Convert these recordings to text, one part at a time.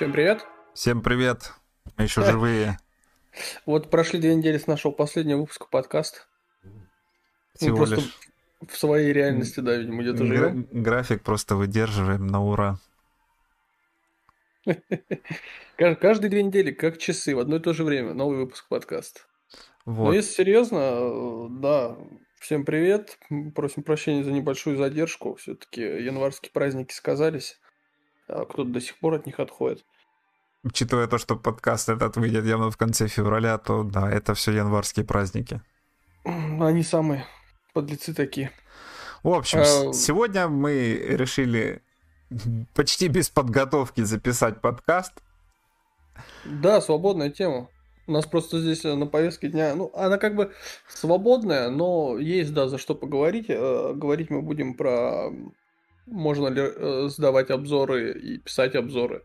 Всем привет. Всем привет. Мы еще живые. Вот прошли две недели с нашего последнего выпуска подкаста. Всего Мы просто лишь в своей реальности, да, видимо, где-то гра- живем. график просто выдерживаем на ура. Ка- Каждые две недели, как часы, в одно и то же время, новый выпуск подкаста. Но Вот. если серьезно, да, всем привет. Просим прощения за небольшую задержку. Все-таки январские праздники сказались. а Кто-то до сих пор от них отходит. Учитывая то, что подкаст этот выйдет явно в конце февраля, то да, это все январские праздники. Они самые подлецы такие. В общем, А, сегодня мы решили почти без подготовки записать подкаст. Да, свободная тема. У нас просто здесь э, на повестке дня, ну, она как бы свободная, но есть, да, за что поговорить. Э, Говорить мы будем про, можно ли сдавать обзоры и писать обзоры,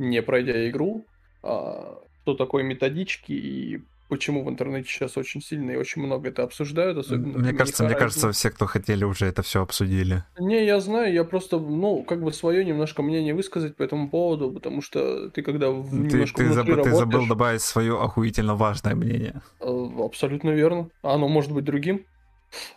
не пройдя игру, а, что такое методички и почему в интернете сейчас очень сильно и очень много это обсуждают, особенно Мне кажется, мне кажется, все, кто хотели, уже это все обсудили. Не, я знаю, я просто, ну, как бы свое немножко мнение высказать по этому поводу, потому что ты когда в- Ты, немножко ты внутри забыл, ты забыл работаешь- добавить свое охуительно важное мнение. Э, Абсолютно верно. Оно может быть другим.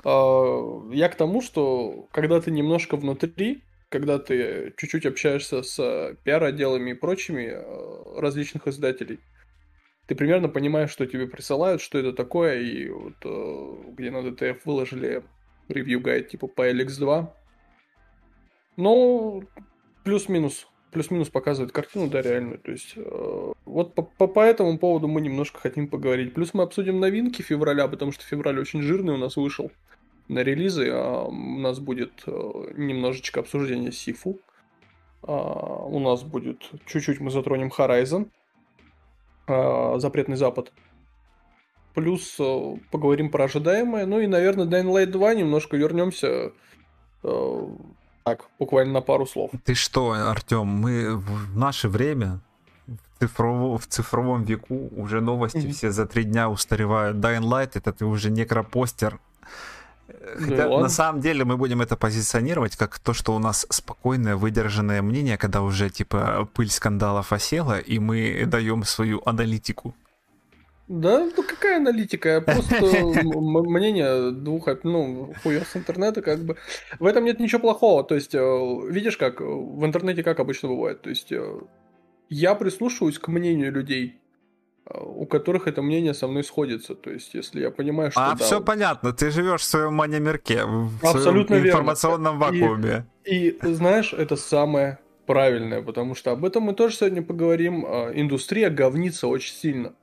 А, Я к тому, что когда ты немножко внутри, когда ты чуть-чуть общаешься с пиар-отделами и прочими э, различных издателей, ты примерно понимаешь, что тебе присылают, что это такое, и вот э, где на DTF выложили ревью-гайд типа по LX2. Ну, плюс-минус. Плюс-минус показывает картину, да, реальную. То есть, э, вот по, по, по этому поводу мы немножко хотим поговорить. Плюс мы обсудим новинки февраля, потому что февраль очень жирный у нас вышел на релизы. А у нас будет э, немножечко обсуждения Сифу. А, у нас будет чуть-чуть мы затронем Horizon. а, Запретный Запад. Плюс э, поговорим про ожидаемое. Ну и, наверное, Dying Light 2 немножко вернемся. э, так, буквально на пару слов. Ты что, Артем, мы в наше время, в, цифрово- в цифровом веку, уже новости Мгм. все за три дня устаревают. Dying Light это ты уже некропостер. Ну Хотя ладно. на самом деле мы будем это позиционировать как то, что у нас спокойное, выдержанное мнение, когда уже типа пыль скандалов осела, и мы даем свою аналитику. Да, ну какая аналитика? Просто мнение двух, ну, хуев с интернета, как бы. В этом нет ничего плохого. То есть, э, видишь, как э, в интернете как обычно бывает. То есть, э, я прислушиваюсь к мнению людей, у которых это мнение со мной сходится. То есть, если я понимаю, что а да, все понятно, ты живешь в своем мане-мирке, в своем Абсолютно верно. информационном И- вакууме. И знаешь, это самое правильное, потому что об этом мы тоже сегодня поговорим. А, Индустрия говнится очень сильно.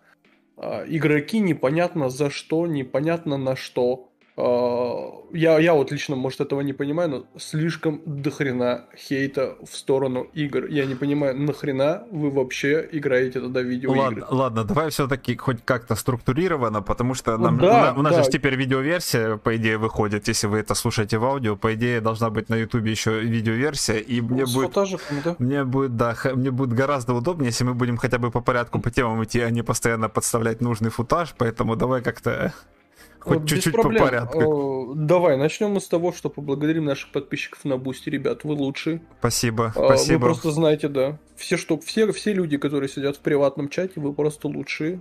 А, Игроки непонятно за что, непонятно на что. А, Я, я вот лично, может, этого не понимаю, но слишком дохрена хейта в сторону игр. Я не понимаю, нахрена вы вообще играете тогда видеоигры? Ладно, ладно, давай все-таки хоть как-то структурировано, потому что Ну нам, да, у, у нас да. же теперь видеоверсия, по идее, выходит, если вы это слушаете в аудио, по идее, должна быть на ютубе еще видеоверсия, и мне С будет... да? Мне будет, да, мне будет гораздо удобнее, если мы будем хотя бы по порядку по темам идти, а не постоянно подставлять нужный футаж, поэтому давай как-то хоть без чуть-чуть по порядку. Э, Давай, начнем мы с того, что поблагодарим наших подписчиков на Boosty. Ребят, вы лучшие. Спасибо, А, спасибо. Вы просто знаете, да. Все, что, все, все люди, которые сидят в приватном чате, вы просто лучшие.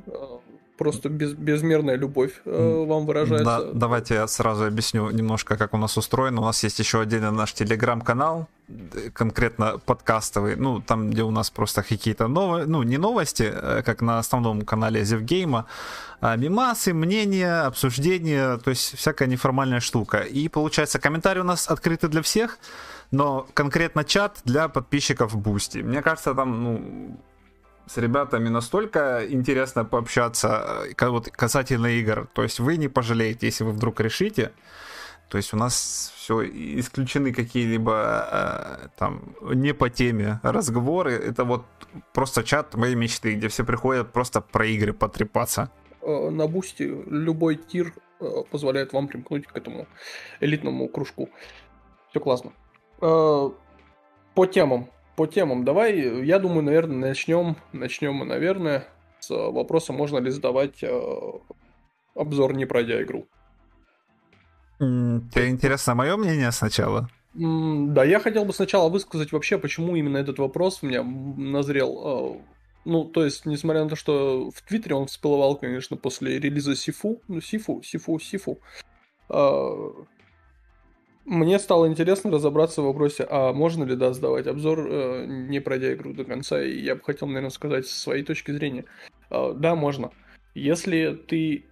Просто без, безмерная любовь э, вам выражается. Да, давайте я сразу объясню немножко, как у нас устроено. У нас есть еще отдельно наш телеграм-канал, д- конкретно подкастовый, ну, там, где у нас просто какие-то новые, ну, не новости, э, как на основном канале Зевгейма, а мемасы, мнения, обсуждения, то есть всякая неформальная штука. И, получается, комментарии у нас открыты для всех, но конкретно чат для подписчиков Boosty. Мне кажется, там, ну, с ребятами настолько интересно пообщаться э, вот касательно игр. То есть вы не пожалеете, если вы вдруг решите. То есть у нас все исключены какие-либо э, там не по теме разговоры. Это вот просто чат моей мечты, где все приходят просто про игры потрепаться. Э, На Boosty любой tier э, позволяет вам примкнуть к этому элитному кружку. Все классно. По темам. По темам. Давай, я думаю, наверное, начнем. Начнем мы, наверное, с вопроса, можно ли сдавать э, обзор, не пройдя игру. Тебе интересно мое мнение сначала? Да, я хотел бы сначала высказать вообще, почему именно этот вопрос у меня назрел. Э, ну, то есть, несмотря на то, что в Твиттере он всплывал, конечно, после релиза Сифу, ну, Сифу, Сифу, Сифу, э, мне стало интересно разобраться в вопросе, а можно ли, да, сдавать обзор, э, не пройдя игру до конца, и я бы хотел, наверное, сказать с своей точки зрения. Да, можно. Если ты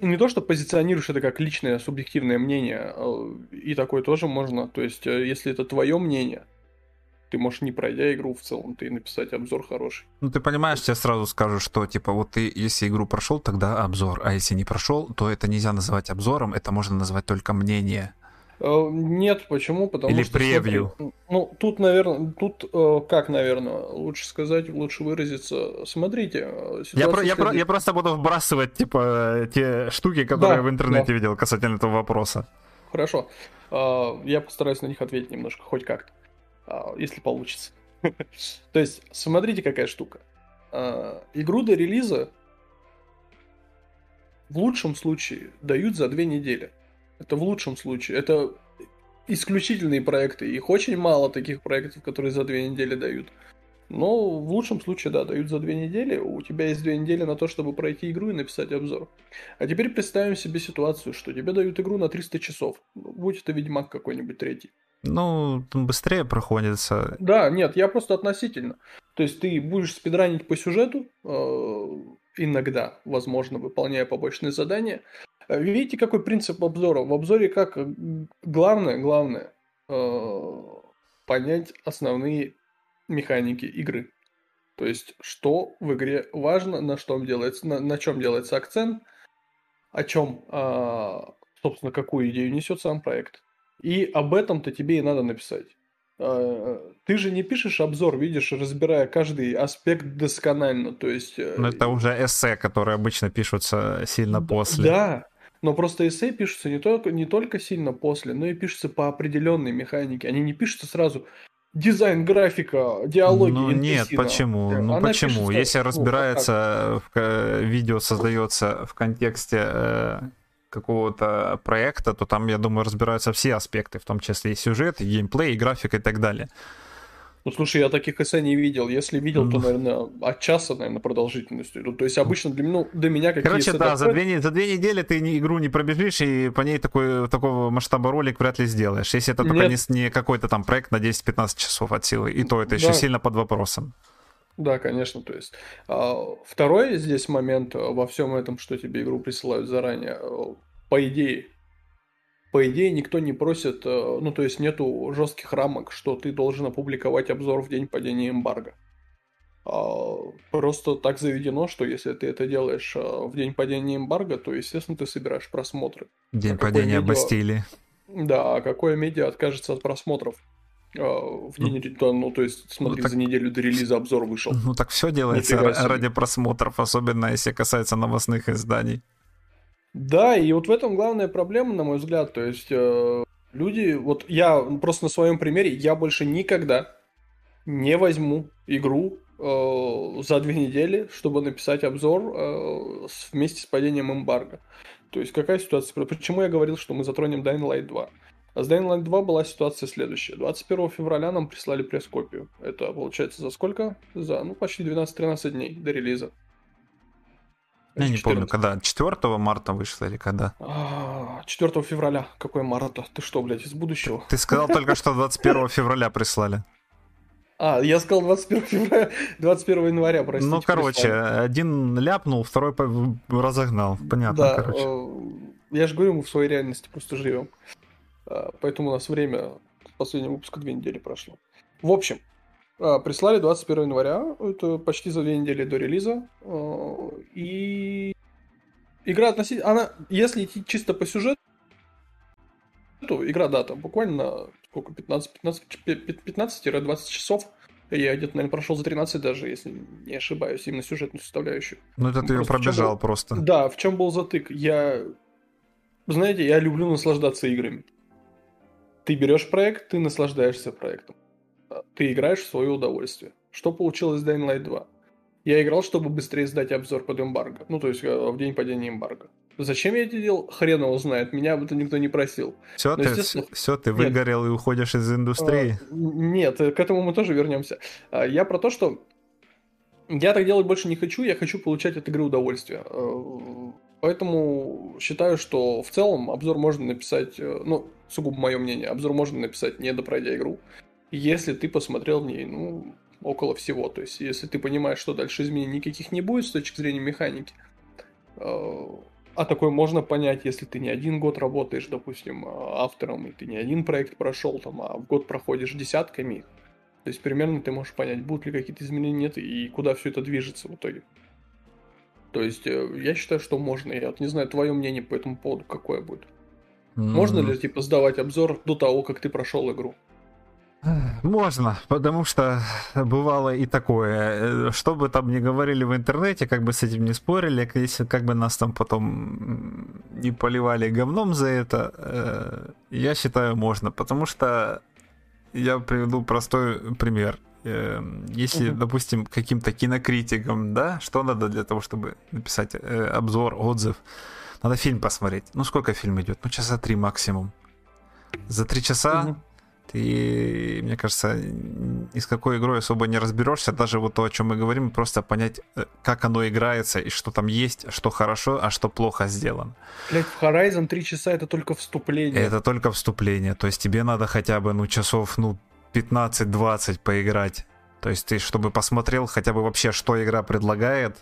не то, что позиционируешь это как личное субъективное мнение, а, и такое тоже можно. То есть, э, если это твое мнение, ты можешь не пройдя игру в целом, ты написать обзор хороший. Ну, ты понимаешь, тебе сразу скажу, что, типа, вот ты, если игру прошел, тогда обзор, а если не прошел, то это нельзя называть обзором, это можно назвать только мнение. Э, нет, почему? Потому Или что... превью. Смотри, ну, тут, наверное, тут э, как, наверное, лучше сказать, лучше выразиться. Смотрите, э, я, про, я, про, я просто буду вбрасывать, типа, те штуки, которые да, я в интернете да. видел касательно этого вопроса. Хорошо. Я постараюсь на них ответить немножко, хоть как-то, если получится. То есть, смотрите, какая штука. Игру до релиза в лучшем случае дают за две недели. Это в лучшем случае. Это исключительные проекты. Их очень мало таких проектов, которые за две недели дают. Но в лучшем случае, да, дают за две недели. У тебя есть две недели на то, чтобы пройти игру и написать обзор. А теперь представим себе ситуацию, что тебе дают игру на 300 часов. Будь это Ведьмак какой-нибудь третий. Ну, быстрее проходится. Да, нет, я просто относительно. То есть ты будешь спидранить по сюжету, э, иногда, возможно, выполняя побочные задания, Видите, какой принцип обзора? В обзоре как главное, главное э, понять основные механики игры. То есть, что в игре важно, на, что делается, на, на чем делается акцент, о чем, э, собственно, какую идею несет сам проект. И об этом-то тебе и надо написать. Э, ты же не пишешь обзор, видишь, разбирая каждый аспект досконально, то есть... Э, ну, это уже эссе, которые обычно пишутся сильно после. Да, но просто эссе пишутся не только, не только сильно после, но и пишутся по определенной механике. Они не пишутся сразу дизайн, графика, диалоги. Ну нет, почему? Ну Она почему? Пишется, Если ну, разбирается, в, видео создается в контексте э, какого-то проекта, то там, я думаю, разбираются все аспекты, в том числе и сюжет, и геймплей, и графика и так далее. Ну, слушай, я таких эссе не видел. Если видел, то, наверное, от часа, наверное, продолжительностью. Ну, то есть обычно для, ну, для меня какие Короче, да, за две, за две недели ты не, игру не пробежишь, и по ней такой, такого масштаба ролик вряд ли сделаешь. Если это только не, не какой-то там проект на 10-15 часов от силы. И то это еще да. сильно под вопросом. Да, конечно, то есть. А, второй здесь момент во всем этом, что тебе игру присылают заранее, по идее, по идее, никто не просит, э, ну, то есть нету жестких рамок, что ты должен опубликовать обзор в день падения эмбарго. А, просто так заведено, что если ты это делаешь э, в день падения эмбарго, то, естественно, ты собираешь просмотры. День а падения медиа... Бастилии. Да, а какое медиа откажется от просмотров? Э, в день, ну, ну то есть, смотри, ну, так... за неделю до релиза обзор вышел. Ну так все делается ради просмотров, особенно если касается новостных изданий. Да, и вот в этом главная проблема, на мой взгляд. То есть э, люди, вот я просто на своем примере, я больше никогда не возьму игру э, за две недели, чтобы написать обзор э, вместе с падением эмбарго. То есть какая ситуация? Почему я говорил, что мы затронем Dying Light 2? А с Dying Light 2 была ситуация следующая. 21 февраля нам прислали пресс-копию. Это получается за сколько? За, ну, почти 12-13 дней до релиза. Я не помню, когда. 4 марта вышло или когда? 4 а, февраля. Какой марта? Ты что, блядь, из будущего? Ты сказал только, что 21 февраля прислали. А, я сказал 21 февраля, 21 января, простите. Ну, короче, прислали. один ляпнул, второй разогнал. Понятно, да, короче. Э, я же говорю, мы в своей реальности просто живем. Э, поэтому у нас время последнего выпуска две недели прошло. В общем, а, прислали 21 января, это почти за две недели до релиза. А, и игра относительно... Она, если идти чисто по сюжету, игра, да, там буквально сколько, 15-20 часов. Я где-то, наверное, прошел за 13 даже, если не ошибаюсь, именно сюжетную составляющую. Ну, это ты ее пробежал был... просто. Да, в чем был затык? Я... Знаете, я люблю наслаждаться играми. Ты берешь проект, ты наслаждаешься проектом ты играешь в свое удовольствие. Что получилось с Dying Light 2? Я играл, чтобы быстрее сдать обзор под эмбарго. Ну, то есть э, в день падения эмбарго. Зачем я это делал? Хрен его знает. Меня об этом никто не просил. Все, Но, ты, все, ты выгорел и уходишь из индустрии. А, Нет, э, к этому мы тоже вернемся. А, Я про то, что я так делать больше не хочу, я хочу получать от игры удовольствие. Э, Поэтому считаю, что в целом обзор можно написать, ну, сугубо мое мнение, обзор можно написать, не допройдя игру, если ты посмотрел в ней, ну, около всего. То есть, если ты понимаешь, что дальше изменений никаких не будет с точки зрения механики, э, а такое можно понять, если ты не один год работаешь, допустим, автором, и ты не один проект прошел, там, а в год проходишь десятками их. То есть примерно ты можешь понять, будут ли какие-то изменения, нет, и куда все это движется в итоге. То есть э, я считаю, что можно. Я вот не знаю, твое мнение по этому поводу какое будет. Можно ли, типа, сдавать обзор до того, как ты прошел игру? Можно, потому что бывало и такое. Э, Что бы там ни говорили в интернете, как бы с этим не спорили, если как бы нас там потом не поливали говном за это, э, я считаю, можно. Потому что я приведу простой пример. Э, Если, Мгм. допустим, каким-то кинокритикам, да, что надо для того, чтобы написать обзор, отзыв? Надо фильм посмотреть. Ну, сколько фильм идет? Ну, часа три максимум. За три часа Мгм. Ты, мне кажется, ни с какой игрой особо не разберешься. Даже вот то, о чем мы говорим, просто понять, э, как оно играется и что там есть, что хорошо, а что плохо сделано. Блять, в Horizon 3 часа это только вступление. Это только вступление. То есть тебе надо хотя бы, ну, часов, ну, 15-20 поиграть. То есть ты, чтобы посмотрел хотя бы вообще, что игра предлагает.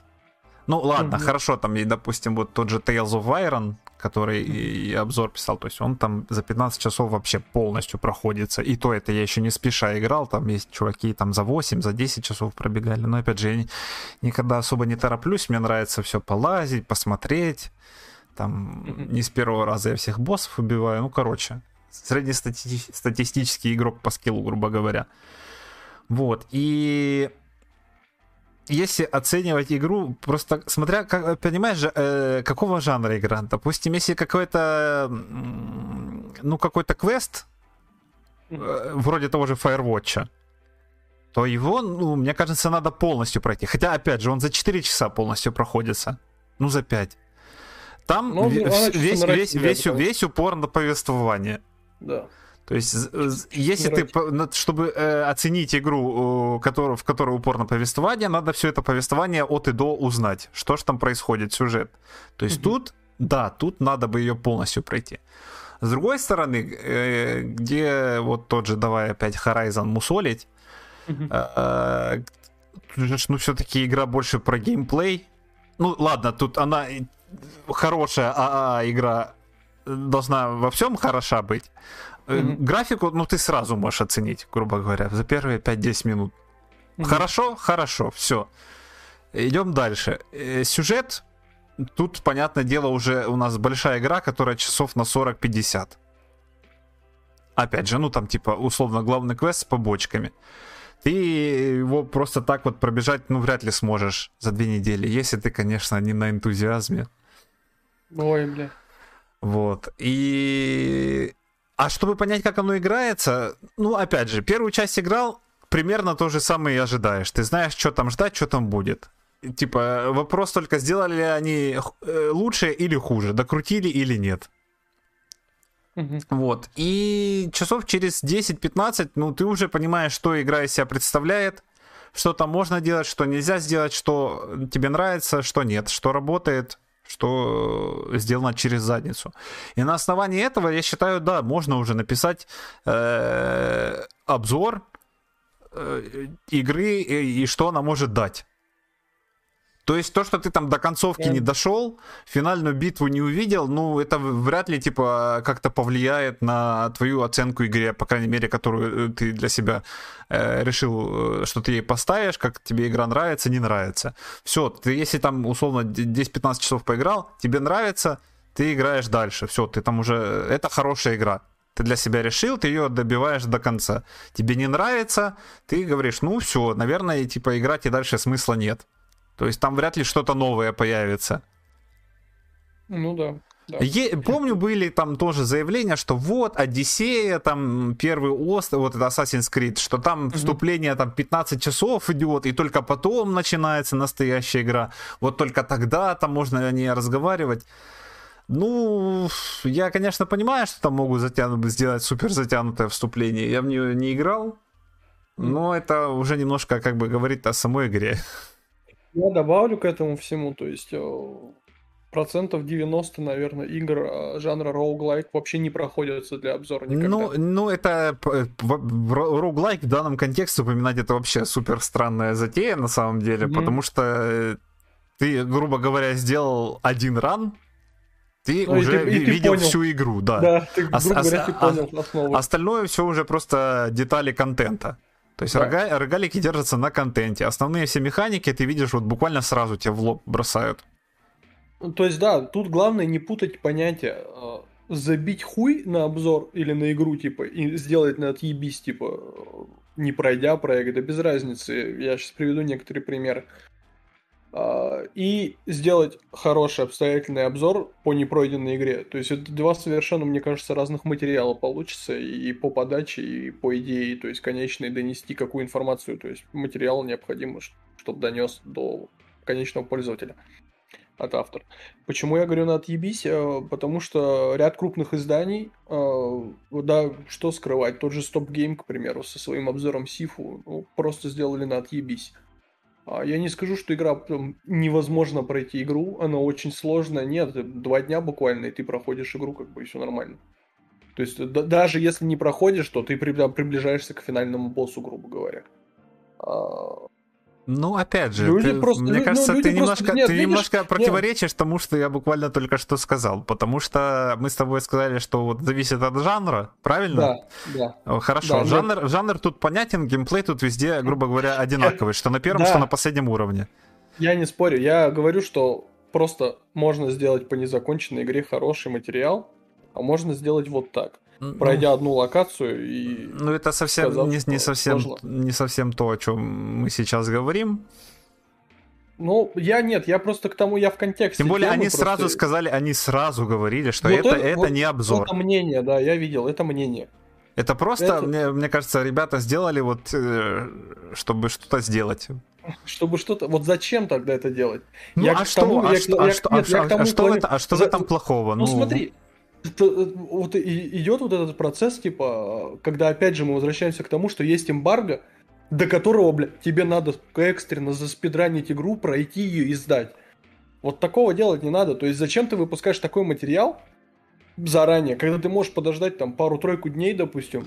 Ну, ладно, Мгм. хорошо, там, и, допустим, вот тот же Tales of Iron, который и, и обзор писал, то есть он там за 15 часов вообще полностью проходится. И то это я еще не спеша играл, там есть чуваки там за 8, за 10 часов пробегали. Но опять же, я ни- никогда особо не тороплюсь, мне нравится все полазить, посмотреть. Там не с первого раза я всех боссов убиваю. Ну, короче, среднестатистический игрок по скиллу, грубо говоря. Вот. И если оценивать игру, просто смотря, как, понимаешь, э, какого жанра игра. Допустим, если какой-то, ну, какой-то квест, э, вроде того же Firewatch, то его, ну, мне кажется, надо полностью пройти. Хотя, опять же, он за 4 часа полностью проходится. Ну, за 5. Там Ну, весь, весь, весь, потому- весь упор на повествование. Да. То есть, если ты, чтобы э, оценить игру, в которой упор на повествование, надо все это повествование от и до узнать, что же там происходит, сюжет. То есть тут, да, тут надо бы ее полностью пройти. С другой стороны, э, где вот тот же, давай опять Horizon мусолить, э, ну, все-таки игра больше про геймплей. Ну, ладно, тут она хорошая АА игра должна во всем хороша быть. Мгм. Графику, ну, ты сразу можешь оценить, грубо говоря, за первые 5-10 минут. Мгм. Хорошо, хорошо, все. Идем дальше. Э, Сюжет, тут, понятное дело, уже у нас большая игра, которая часов на 40-50. Опять же, ну там типа условно главный квест с побочками. Ты его просто так вот пробежать, ну, вряд ли сможешь за две недели, если ты, конечно, не на энтузиазме. Ой, бля. Вот. И... А чтобы понять, как оно играется, ну, опять же, первую часть играл, примерно то же самое и ожидаешь. Ты знаешь, что там ждать, что там будет. Типа, вопрос только, сделали ли они э, лучше или хуже, докрутили или нет. Вот. И часов через 10-15, ну, ты уже понимаешь, что игра из себя представляет, что там можно делать, что нельзя сделать, что тебе нравится, что нет, что работает, что сделано через задницу. И на основании этого, я считаю, да, можно уже написать э, обзор э, игры и, и что она может дать. То есть то, что ты там до концовки не дошел, финальную битву не увидел, ну, это вряд ли, типа, как-то повлияет на твою оценку игре, по крайней мере, которую э, ты для себя э, решил, э, что ты ей поставишь, как тебе игра нравится, не нравится. Все, ты если там, условно, 10-15 часов поиграл, тебе нравится, ты играешь дальше. Все, ты там уже... Это хорошая игра. Ты для себя решил, ты ее добиваешь до конца. Тебе не нравится, ты говоришь, ну все, наверное, типа играть и дальше смысла нет. То есть там вряд ли что-то новое появится. Ну да. Да. Е- помню, были там тоже заявления, что вот Одиссея, там первый остров, вот это Assassin's Creed, что там вступление там 15 часов идет, и только потом начинается настоящая игра. Вот только тогда там можно о ней разговаривать. Ну, я, конечно, понимаю, что там могут затянуть, сделать супер затянутое вступление. Я в нее не играл, но это уже немножко как бы говорит о самой игре. Я добавлю к этому всему, то есть э, процентов 90, наверное, игр э, жанра роуглайк вообще не проходятся для обзора никогда. Ну, ну это роуглайк в данном контексте упоминать это вообще супер странная затея на самом деле, mm-hmm. потому что э, ты, грубо говоря, сделал один ран, ты ну, уже и ты, и видел ты всю игру, да. Да, ты, грубо а, говоря, ты понял основу. Остальное все уже просто детали контента. То есть да. рога, рогалики держатся на контенте. Основные все механики ты видишь вот буквально сразу тебе в лоб бросают. Ну, то есть, да, тут главное не путать понятия. А, забить хуй на обзор или на игру, типа, и сделать на отъебись, типа, не пройдя проект, да без разницы. Я сейчас приведу некоторые примеры. А, и сделать хороший обстоятельный обзор по непройденной игре. То есть это два совершенно, мне кажется, разных материала получится и по подаче, и по идее, то есть конечной донести какую информацию, то есть материал необходимо, чтобы донес до конечного пользователя от автора. Почему я говорю на отъебись? Э, потому что ряд крупных изданий, э, да, что скрывать, тот же Stop Game, к примеру, со своим обзором Сифу, ну, просто сделали на отъебись. А, я не скажу, что игра невозможно пройти игру, она очень сложная. Нет, два дня буквально, и ты проходишь игру, как бы, и все нормально. То есть, да, даже если не проходишь, то ты приближаешься к финальному боссу, грубо говоря. А, ну, опять же, люди ты, просто, мне ну, кажется, ну, ты немножко, нет, ты видишь, немножко противоречишь нет. тому, что я буквально только что сказал. Потому что мы с тобой сказали, что вот зависит от жанра, правильно? Да, да. Хорошо, да, жанр, нет. жанр тут понятен, геймплей тут везде, грубо говоря, одинаковый, что на первом, да. что на последнем уровне. Я не спорю, я говорю, что просто можно сделать по незаконченной игре хороший материал, а можно сделать вот так пройдя ну, одну локацию и. Ну, это совсем сказав, не, не совсем не совсем то, о чем мы сейчас говорим. Ну, я нет, я просто к тому, я в контексте. Тем более, они просто... сразу сказали, они сразу говорили, что вот это, это, это вот, не обзор. Это мнение, да, я видел, это мнение. Это просто, это... Мне, мне кажется, ребята сделали вот, э, чтобы что-то сделать. Чтобы что-то... Вот зачем тогда это делать? Ну, я а что, тому, а, я, что, я, а, что, нет, а, а, а, что, в это, а что в этом плохого? Ну, ну смотри, Э, вот идет вот этот процесс, типа, когда опять же мы возвращаемся к тому, что есть эмбарго, до которого, блядь, тебе надо экстренно заспидранить игру, пройти ее и сдать. Вот такого делать не надо. То есть зачем ты выпускаешь такой материал заранее, когда ты можешь подождать там пару-тройку дней, допустим,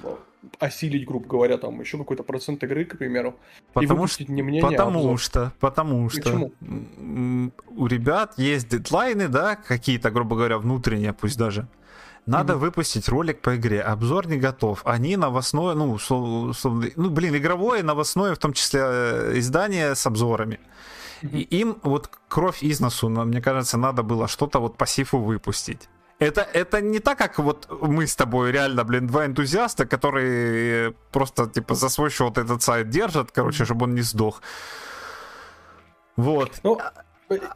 осилить, грубо говоря, там еще какой-то процент игры, к примеру, потому и выпустить что, не мнение, а Потому а что, потому что Почему? у ребят есть дедлайны, да, какие-то, грубо говоря, внутренние, пусть даже. Надо mm-hmm. выпустить ролик по игре. Обзор не готов. Они новостное, ну, условно, ну, блин, игровое, новостное, в том числе э, издание с обзорами. Mm-hmm. И им вот кровь из носу, мне кажется, надо было что-то вот по сифу выпустить. Это, это не так, как вот мы с тобой реально, блин, два энтузиаста, которые просто, типа, за свой счет этот сайт держат, короче, чтобы он не сдох. Вот. Ну, а,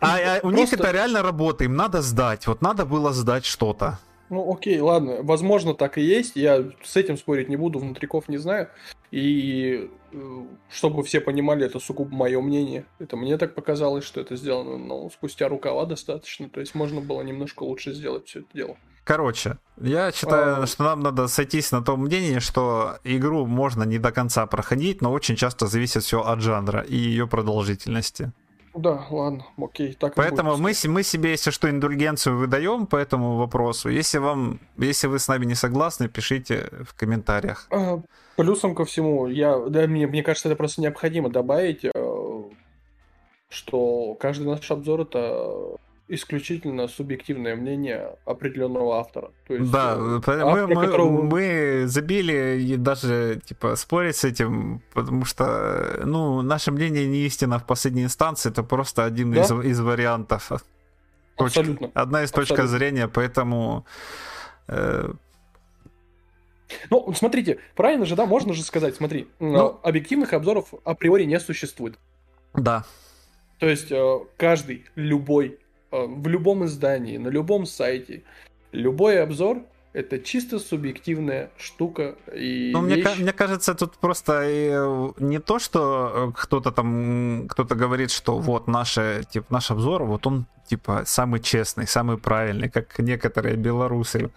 а у них это реально работа, им надо сдать. Вот надо было сдать что-то. Ну, окей, ладно. Возможно, так и есть. Я с этим спорить не буду, внутриков не знаю. И э, чтобы все понимали, это сугубо мое мнение. Это мне так показалось, что это сделано, но спустя рукава достаточно. То есть можно было немножко лучше сделать все это дело. Короче, я считаю, а... что нам надо сойтись на том мнении, что игру можно не до конца проходить, но очень часто зависит все от жанра и ее продолжительности. Да, ладно, окей, так Поэтому мы, мы себе, если что, индульгенцию выдаем по этому вопросу. Если вам, если вы с нами не согласны, пишите в комментариях. А, плюсом ко всему, я, да, мне, мне кажется, это просто необходимо добавить, э, что каждый наш обзор это исключительно субъективное мнение определенного автора. То есть, да, э, автора, мы, мы, которого... мы забили и даже типа спорить с этим, потому что ну наше мнение не истина в последней инстанции, это просто один да? из, из вариантов. Абсолютно. Точка, одна из точек зрения, поэтому. Э... Ну, смотрите, правильно же, да, можно же сказать, смотри, ну, объективных обзоров априори не существует. Да. То есть э, каждый, любой в любом издании, на любом сайте, любой обзор это чисто субъективная штука и ну, вещь. Мне, мне кажется, тут просто э, не то, что кто-то там, кто-то говорит, что вот наше, типа, наш обзор, вот он типа самый честный, самый правильный, как некоторые белорусы.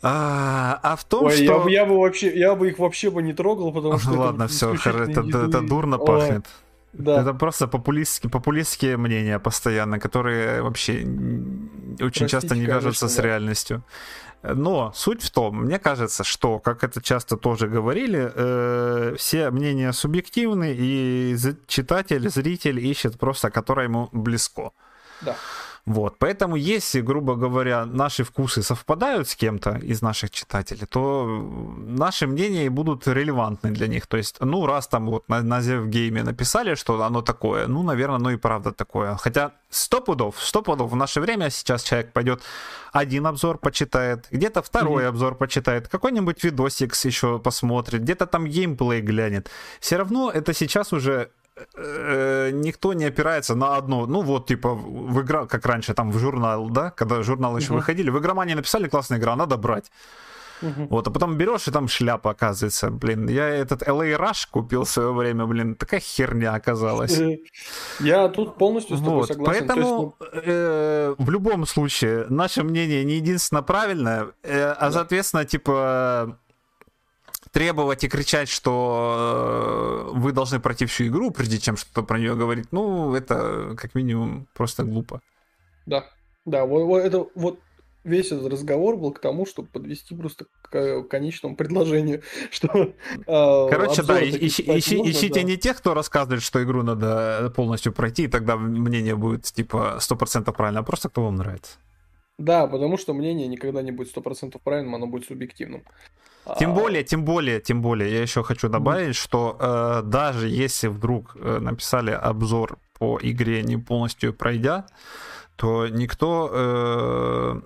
А, а в том, Ой, что... Я, я бы вообще, я бы их вообще бы не трогал, потому что... Ладно, все, это, это дурно Ой. пахнет. Да. Это просто популистские, популистские мнения постоянно, которые вообще очень Простите, часто не вяжутся конечно, с да. реальностью. Но суть в том, мне кажется, что, как это часто тоже говорили, э, все мнения субъективны, и читатель, зритель ищет просто, которое ему близко. Да. Вот, поэтому если, грубо говоря, наши вкусы совпадают с кем-то из наших читателей, то наши мнения будут релевантны для них. То есть, ну, раз там вот на, на Зевгейме написали, что оно такое, ну, наверное, ну и правда такое. Хотя сто пудов, сто пудов в наше время сейчас человек пойдет один обзор почитает, где-то второй mm-hmm. обзор почитает, какой-нибудь видосик еще посмотрит, где-то там геймплей глянет. Все равно это сейчас уже никто не опирается на одно, ну вот типа в игра, как раньше там в журнал, да, когда журналы еще выходили, в игромании написали классная игра, надо брать. Вот, а потом берешь, и там шляпа оказывается. Блин, я этот LA Rush купил в свое время, блин, такая херня оказалась. Я тут полностью с тобой вот, согласен. Поэтому есть, ну... э, в любом случае наше мнение не единственно правильное, э, а да. соответственно, типа требовать и кричать, что э, вы должны пройти всю игру, прежде чем что-то про нее говорить, ну, это как минимум просто глупо. Да, да, вот, вот это вот весь этот разговор был к тому, чтобы подвести просто к конечному предложению, что... Э, Короче, да, ищи, ищи, можно, ищите да. не тех, кто рассказывает, что игру надо полностью пройти, и тогда мнение будет типа 100% правильно, а просто кто вам нравится. Да, потому что мнение никогда не будет 100% правильным, оно будет субъективным. Тем а. более, тем более, тем более, я еще хочу добавить, что э, даже если вдруг э, написали обзор по игре не полностью пройдя, то никто э,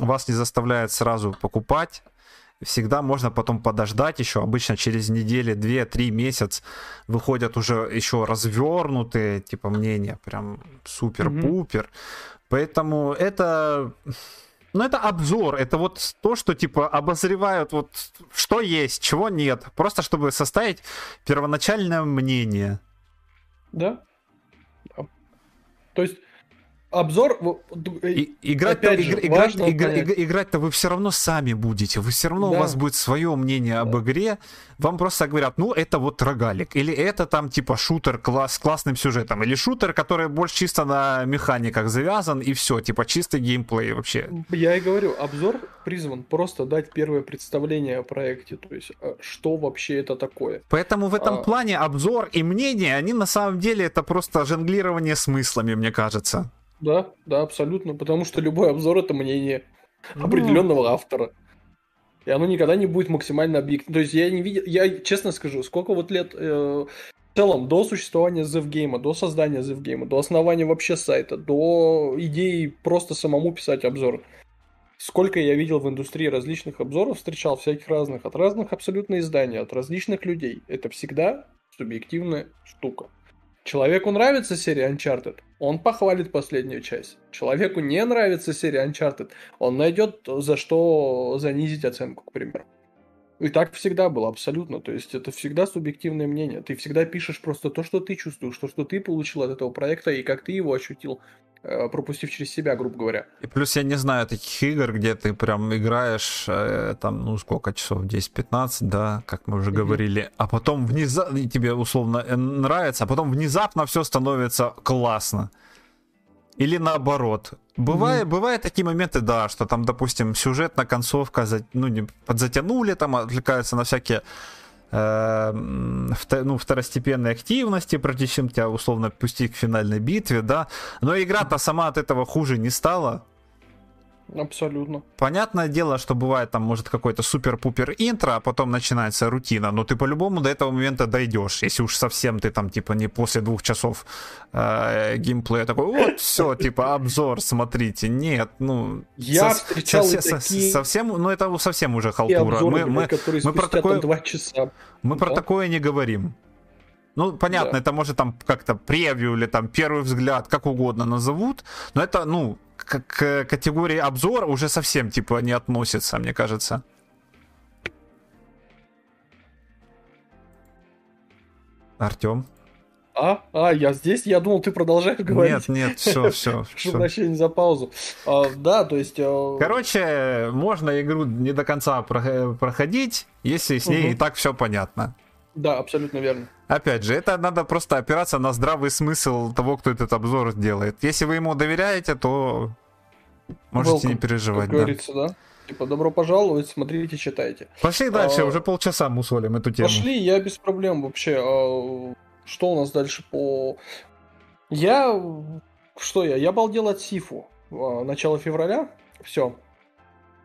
вас не заставляет сразу покупать. Всегда можно потом подождать еще. Обычно через недели, две, три месяц выходят уже еще развернутые типа мнения, прям супер-пупер. Mm-hmm. Поэтому это ну, это обзор, это вот то, что, типа, обозревают вот что есть, чего нет, просто чтобы составить первоначальное мнение. Да. То есть обзор... И, играть-то, же, играть, вы все равно сами будете. Вы все равно да. у вас будет свое мнение да. об игре. Вам просто говорят, ну, это вот рогалик. Или это там типа шутер класс, с классным сюжетом. Или шутер, который больше чисто на механиках завязан. И все, типа чистый геймплей вообще. Я и говорю, обзор призван просто дать первое представление о проекте. То есть, а, что вообще это такое. Поэтому в этом а... плане обзор и мнение, они на самом деле это просто жонглирование смыслами, мне кажется. Да, да, абсолютно. Потому что любой обзор это мнение ну... определенного автора. И оно никогда не будет максимально объективным. То есть я не видел, я честно скажу, сколько вот лет э, в целом до существования ZevGame, до создания ZevGame, до основания вообще сайта, до идеи просто самому писать обзор. Сколько я видел в индустрии различных обзоров, встречал всяких разных, от разных абсолютно изданий, от различных людей. Это всегда субъективная штука. Человеку нравится серия Uncharted, он похвалит последнюю часть. Человеку не нравится серия Uncharted, он найдет за что занизить оценку, к примеру. И так всегда было, абсолютно. То есть это всегда субъективное мнение. Ты всегда пишешь просто то, что ты чувствуешь, то, что ты получил от этого проекта и как ты его ощутил, э, пропустив через себя, грубо говоря. И плюс я не знаю таких игр, где ты прям играешь э, там, ну сколько часов, 10-15, да, как мы уже mm-hmm. говорили, а потом внезапно тебе условно э, нравится, а потом внезапно все становится классно. Или наоборот. Бывает, mm-hmm. бывают такие моменты, да, что там, допустим, сюжетная концовка ну, не, подзатянули, там отвлекаются на всякие э, ну, второстепенные активности, прежде чем тебя условно пустить к финальной битве, да. Но игра-то сама от этого хуже не стала. Абсолютно. Понятное дело, что бывает там, может, какой-то супер-пупер интро, а потом начинается рутина, но ты по-любому до этого момента дойдешь, если уж совсем ты там, типа, не после двух часов э, геймплея такой, вот, все, типа, обзор, смотрите. Нет, ну... Я со- встречал со- такие... Совсем, ну, это совсем уже халтура. Обзоры, мы, мы, мы про такое... два часа. Мы да? про такое не говорим. Ну, понятно, да. это может там как-то превью или там первый взгляд, как угодно назовут, но это, ну, к, к категории обзора уже совсем, типа, не относится, мне кажется. Артем? А, а, я здесь, я думал, ты продолжаешь говорить. Нет, нет, все, все. Прошу прощения за паузу. А, да, то есть... А... Короче, можно игру не до конца проходить, если с ней угу. и так все понятно. Да, абсолютно верно. Опять же, это надо просто опираться на здравый смысл того, кто этот обзор делает. Если вы ему доверяете, то можете Welcome, не переживать. Как да. говорится, да? Типа, добро пожаловать, смотрите, читайте. Пошли дальше, а, уже полчаса мусолим эту тему. Пошли, я без проблем вообще. А, что у нас дальше по... Я... Что я? Я балдел от Сифу. А, начало февраля. Все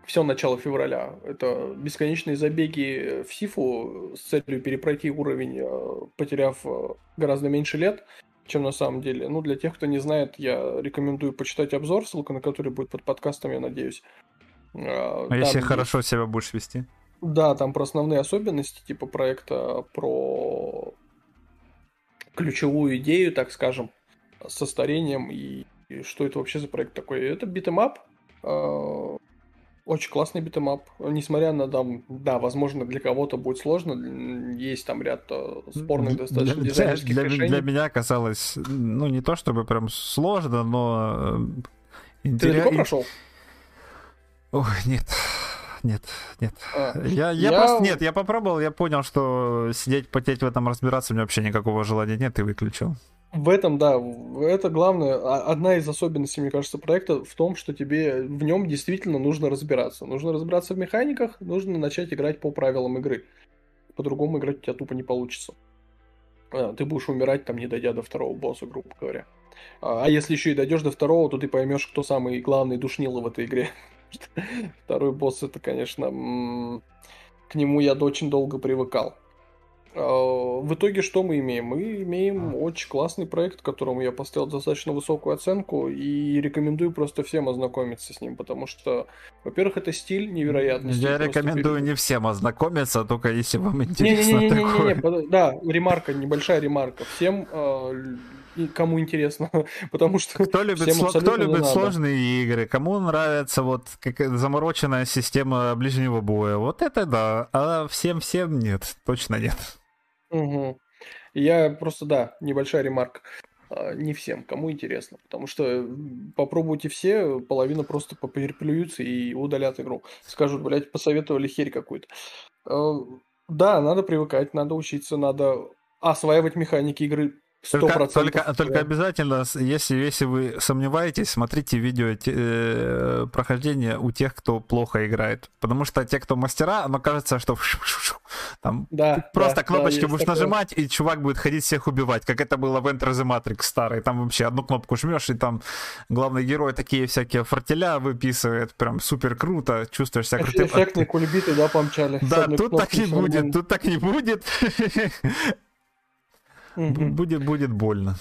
все начало февраля. Это бесконечные забеги в Сифу с целью перепройти уровень, э, потеряв э, гораздо меньше лет, чем на самом деле. Ну, для тех, кто не знает, я рекомендую почитать обзор, ссылка на который будет под подкастом, я надеюсь. А там если хорошо себя будешь вести? Да, там про основные особенности типа проекта, про ключевую идею, так скажем, со старением и, и что это вообще за проект такой. Это beat 'em up, очень классный beat 'em up. Несмотря на там, да, возможно, для кого-то будет сложно. Есть там ряд э, спорных достаточно для, дизайнерских для, решений. Для меня казалось, ну, не то чтобы прям сложно, но... Интерес... Ты далеко прошел? Ой, нет. Нет, нет. А, я, я, я просто нет, я попробовал, я понял, что сидеть, потеть в этом разбираться, у меня вообще никакого желания нет, и выключил. В этом, да, это главное, а, одна из особенностей, мне кажется, проекта в том, что тебе в нем действительно нужно разбираться. Нужно разбираться в механиках, нужно начать играть по правилам игры. По-другому играть у тебя тупо не получится. А, ты будешь умирать, там, не дойдя до второго босса, грубо говоря. А, а если еще и дойдешь до второго, то ты поймешь, кто самый главный душнило в этой игре. Второй босс, это, конечно, к нему я очень долго привыкал. А, в итоге что мы имеем? Мы имеем очень классный проект, которому я поставил достаточно высокую оценку и рекомендую просто всем ознакомиться с ним, потому что, во-первых, это стиль невероятный. Я рекомендую перед... не всем ознакомиться, только если вам интересно не, не, не, такое. Не, не, не, да, ремарка, небольшая ремарка. Всем, э, кому интересно, потому что кто любит, сло... кто любит сложные игры, кому нравится вот как замороченная система ближнего боя, вот это да, а всем всем нет, точно нет. Угу. Я просто, да, небольшая ремарка. А, не всем, кому интересно. Потому что попробуйте все, половина просто попереплюются и удалят игру. Скажут, блядь, посоветовали херь какую-то. А, да, надо привыкать, надо учиться, надо осваивать механики игры только, только, только обязательно, если, если вы сомневаетесь, смотрите видео э, прохождения у тех, кто плохо играет. Потому что те, кто мастера, оно кажется, что там да, просто да, кнопочки да, будешь такое. нажимать, и чувак будет ходить всех убивать, как это было в Enter the Matrix старый. Там вообще одну кнопку жмешь, и там главный герой такие всякие фортеля выписывает. Прям супер круто, чувствуешь себя крутым. Эффектные кульбиты, да, помчали. Да, тут так не будет, тут так не будет. Будет, будет больно.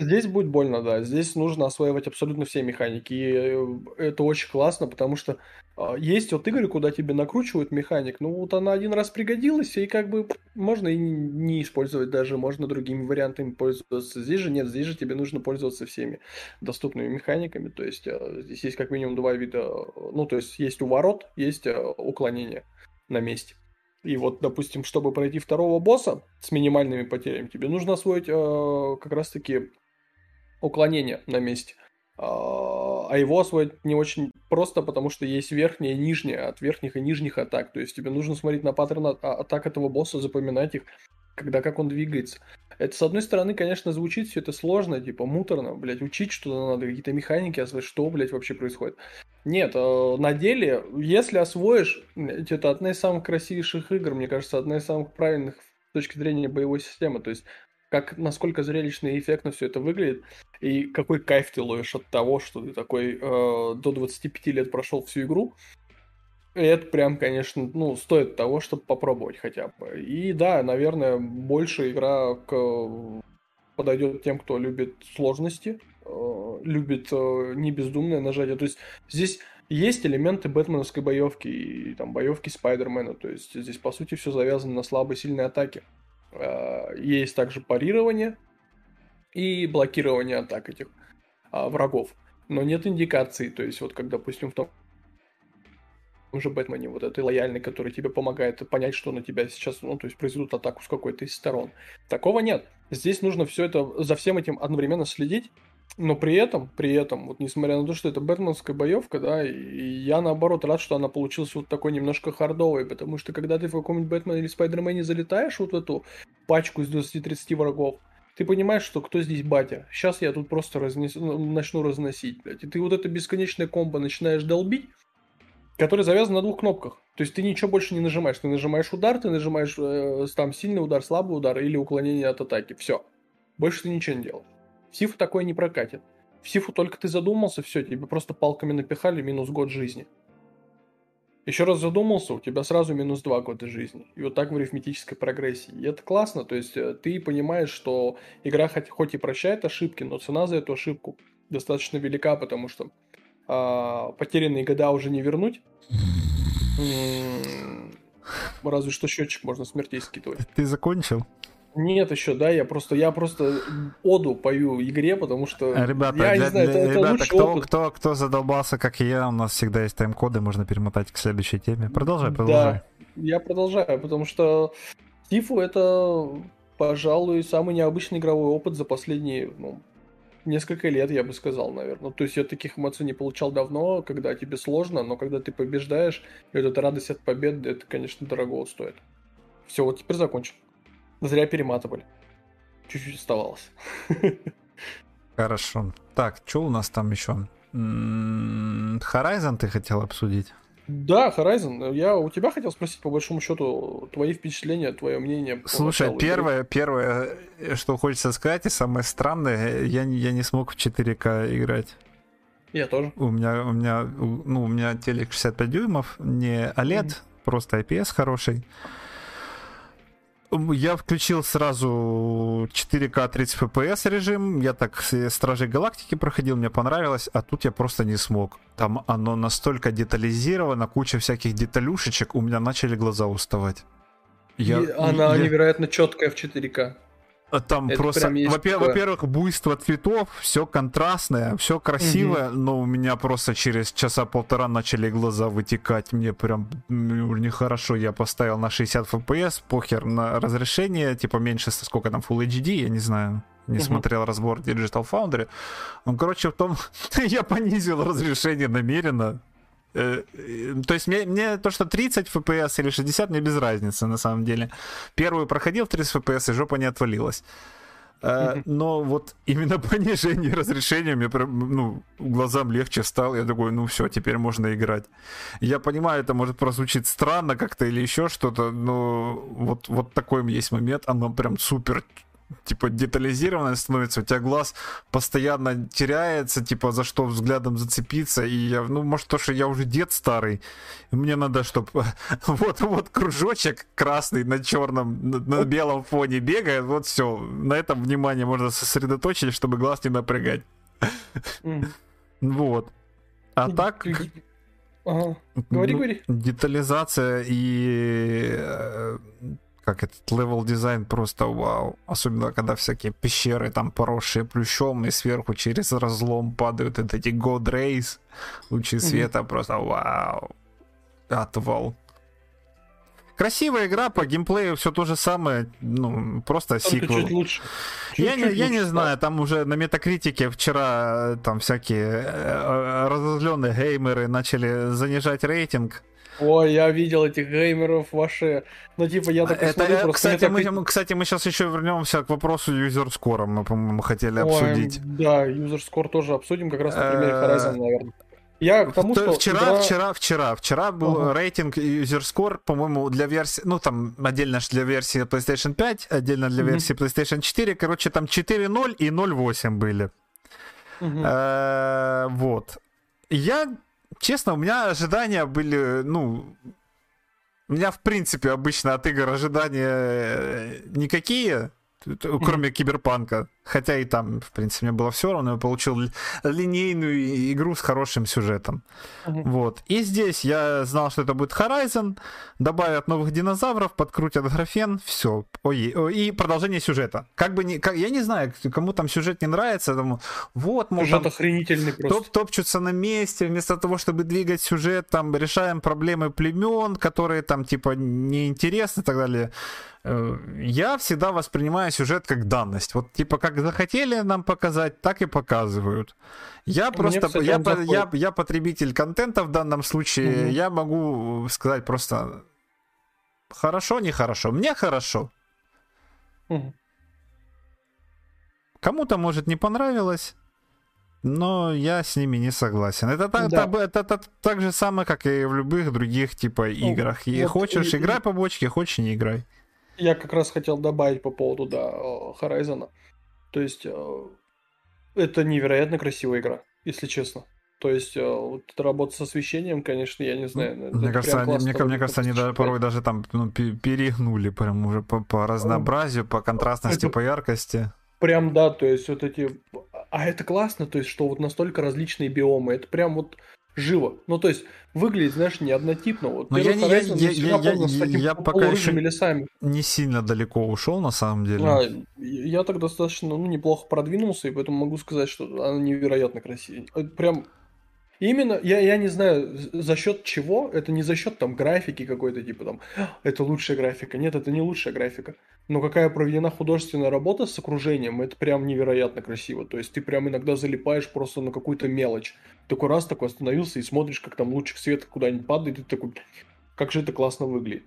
Здесь будет больно, да. Здесь нужно осваивать абсолютно все механики. И э, это очень классно, потому что а, есть вот игры, куда тебе накручивают механик. Ну вот она один раз пригодилась, и как бы можно и не использовать даже, можно другими вариантами пользоваться. Здесь же нет, здесь же тебе нужно пользоваться всеми доступными механиками. То есть а, здесь есть как минимум два вида. Ну, то есть есть уворот, есть уклонение на месте. И вот, допустим, чтобы пройти второго босса с минимальными потерями, тебе нужно освоить э, как раз-таки уклонение на месте. А, а его освоить не очень просто, потому что есть верхняя и нижняя, от верхних и нижних атак. То есть тебе нужно смотреть на паттерн атак этого босса, запоминать их, когда как он двигается. Это, с одной стороны, конечно, звучит все это сложно, типа муторно, блядь, учить что-то надо, какие-то механики освоить, что, блядь, вообще происходит. Нет, э, на деле, если освоишь, это одна из самых красивейших игр, мне кажется, одна из самых правильных с точки зрения боевой системы. То есть, как, насколько зрелищно и эффектно все это выглядит, и какой кайф ты ловишь от того, что ты такой э, до 25 лет прошел всю игру, это прям, конечно, ну, стоит того, чтобы попробовать хотя бы. И да, наверное, больше игра к... подойдет тем, кто любит сложности, любит э, не бездумное нажатие. То есть здесь есть элементы бэтменовской боевки и там боевки Спайдермена. То есть здесь, по сути, все завязано на слабой, сильной атаке. Э, есть также парирование и блокирование атак этих а, врагов. Но нет индикации, то есть вот как, допустим, в том же Бэтмене, вот этой лояльной, который тебе помогает понять, что на тебя сейчас, ну, то есть произведут атаку с какой-то из сторон. Такого нет. Здесь нужно все это, за всем этим одновременно следить, но при этом, при этом, вот несмотря на то, что это бэтменская боевка, да, и я наоборот рад, что она получилась вот такой немножко хардовой, потому что когда ты в каком-нибудь Бэтмене или Спайдермене залетаешь вот в эту пачку из 20-30 врагов, ты понимаешь, что кто здесь батя. Сейчас я тут просто разнес... Ну, начну разносить, блядь. И ты вот это бесконечное комбо начинаешь долбить, который завязан на двух кнопках. То есть ты ничего больше не нажимаешь. Ты нажимаешь удар, ты нажимаешь э, там сильный удар, слабый удар или уклонение от атаки. Все. Больше ты ничего не делаешь. В Сифу такое не прокатит. В Сифу только ты задумался, все, тебе просто палками напихали минус год жизни. Еще раз задумался, у тебя сразу минус два года жизни. И вот так в арифметической прогрессии. И это классно, то есть э, ты понимаешь, что игра хоть, хоть и прощает ошибки, но цена за эту ошибку достаточно велика, потому что а, потерянные года уже не вернуть. Разве что счетчик можно смертей скидывать. Ты закончил? Нет, еще, да, я просто, я просто оду пою игре, потому что ребята, я для, не знаю, для, это, ребята, это кто, опыт. кто, кто задолбался, как и я, у нас всегда есть тайм-коды, можно перемотать к следующей теме. Продолжай, продолжай. Да, я продолжаю, потому что Тифу это, пожалуй, самый необычный игровой опыт за последние ну, несколько лет, я бы сказал, наверное. То есть я таких эмоций не получал давно, когда тебе сложно, но когда ты побеждаешь, и вот эта радость от победы, это, конечно, дорого стоит. Все, вот теперь закончим. Зря перематывали. Чуть-чуть оставалось. Хорошо. Так, что у нас там еще? Horizon ты хотел обсудить? Да, Horizon. Я у тебя хотел спросить, по большому счету, твои впечатления, твое мнение. Слушай, первое, первое, что хочется сказать, и самое странное, я, я не смог в 4К играть. Я тоже. У меня, у меня, ну, у меня телек 65 дюймов, не OLED, mm-hmm. просто IPS хороший. Я включил сразу 4К 30 FPS режим. Я так Стражей Галактики проходил, мне понравилось, а тут я просто не смог. Там оно настолько детализировано, куча всяких деталюшечек, у меня начали глаза уставать. Я, она я... невероятно четкая в 4К. А там это просто, во-первых, во-первых, буйство цветов, все контрастное, все красивое, угу. но у меня просто через часа полтора начали глаза вытекать. Мне прям нехорошо. Я поставил на 60 FPS, похер на разрешение, типа меньше, сколько там Full HD, я не знаю. Не угу. смотрел разбор Digital Foundry. Ну, короче, в том, я понизил разрешение намеренно. Э, э, то есть мне, мне то, что 30 FPS или 60, мне без разницы на самом деле. Первую проходил в 30 FPS, и жопа не отвалилась. Uh, но вот именно понижение разрешения мне прям, ну, глазам легче стало. Я такой, ну все, теперь можно играть. Я понимаю, это может прозвучить странно как-то или еще что-то, но вот, вот такой есть момент. Оно прям супер типа детализированное становится, у тебя глаз постоянно теряется, типа за что взглядом зацепиться, и я, ну, может, то, что я уже дед старый, мне надо, чтобы вот, вот кружочек красный на черном, на, на белом фоне бегает, вот все, на этом внимание можно сосредоточить, чтобы глаз не напрягать. Вот. А так... Ага. Говори, говори. Детализация и э, как этот level design просто вау. Особенно, когда всякие пещеры там поросшие плющом, и сверху через разлом падают вот эти God Rays, лучи света, mm-hmm. просто вау. Отвал. Красивая игра, по геймплею все то же самое, ну, просто Только сиквел. Чуть лучше. Чуть, я чуть не, лучше, я не знаю, там уже на метакритике вчера там всякие э, э, разозленные геймеры начали занижать рейтинг. Ой, я видел этих геймеров ваши. Ну, типа, я так это, смотрю, кстати, мы, так... кстати, мы сейчас еще вернемся к вопросу юзерскора. Мы, по-моему, хотели обсудить. да, юзерскор тоже обсудим, как раз на примере э, Horizon, наверное. Я к тому, что вчера, игра... вчера, вчера, вчера был uh-huh. рейтинг юзерскор, по-моему, для версии, ну там отдельно для версии PlayStation 5, отдельно для uh-huh. версии PlayStation 4, короче, там 4.0 и 0.8 были. Uh-huh. вот. Я честно, у меня ожидания были, ну, у меня, в принципе, обычно от игр ожидания э, никакие. кроме Киберпанка. Хотя и там, в принципе, мне было все равно, я получил линейную игру с хорошим сюжетом. Вот. И здесь я знал, что это будет Horizon, добавят новых динозавров, подкрутят графен, все. Ой, и продолжение сюжета. Как бы не, как, я не знаю, кому там сюжет не нравится, тому, вот, мол, Сюжет охренительный просто. Топ топчутся на месте, вместо того, чтобы двигать сюжет, там, решаем проблемы племен, которые там, типа, неинтересны и так далее. Э, я всегда воспринимаю сюжет как данность. Вот типа как захотели нам показать, так и показывают. Я просто кстати, я, по, я, я потребитель контента в данном случае. Угу. Я могу сказать просто хорошо, нехорошо. Мне хорошо. Угу. Кому-то может не понравилось. Но я с ними не согласен. Это так, да. это, это, это так же самое, как и в любых других типа ну, играх. И вот, хочешь, и, играй по бочке, хочешь, не играй. Я как раз хотел добавить по поводу, да, Horizon. То есть, э, это невероятно красивая игра, если честно. То есть, э, вот эта работа с освещением, конечно, я не знаю. Мне кажется, они, мне, мне кажется, они даже порой даже там ну, перегнули прям уже по, по разнообразию, по контрастности, это... по яркости. Прям, да, то есть вот эти... А это классно, то есть, что вот настолько различные биомы. Это прям вот живо. Ну, то есть, выглядит, знаешь, не однотипно. Вот Но я, я, я, я, я, я пока еще лесами. не сильно далеко ушел, на самом деле. А, я так достаточно ну, неплохо продвинулся, и поэтому могу сказать, что она невероятно красивая. Прям Именно, я, я не знаю, за счет чего, это не за счет там графики какой-то, типа там, «А, это лучшая графика. Нет, это не лучшая графика. Но какая проведена художественная работа с окружением, это прям невероятно красиво. То есть ты прям иногда залипаешь просто на какую-то мелочь. Такой раз такой остановился и смотришь, как там лучик света куда-нибудь падает, и ты такой, как же это классно выглядит.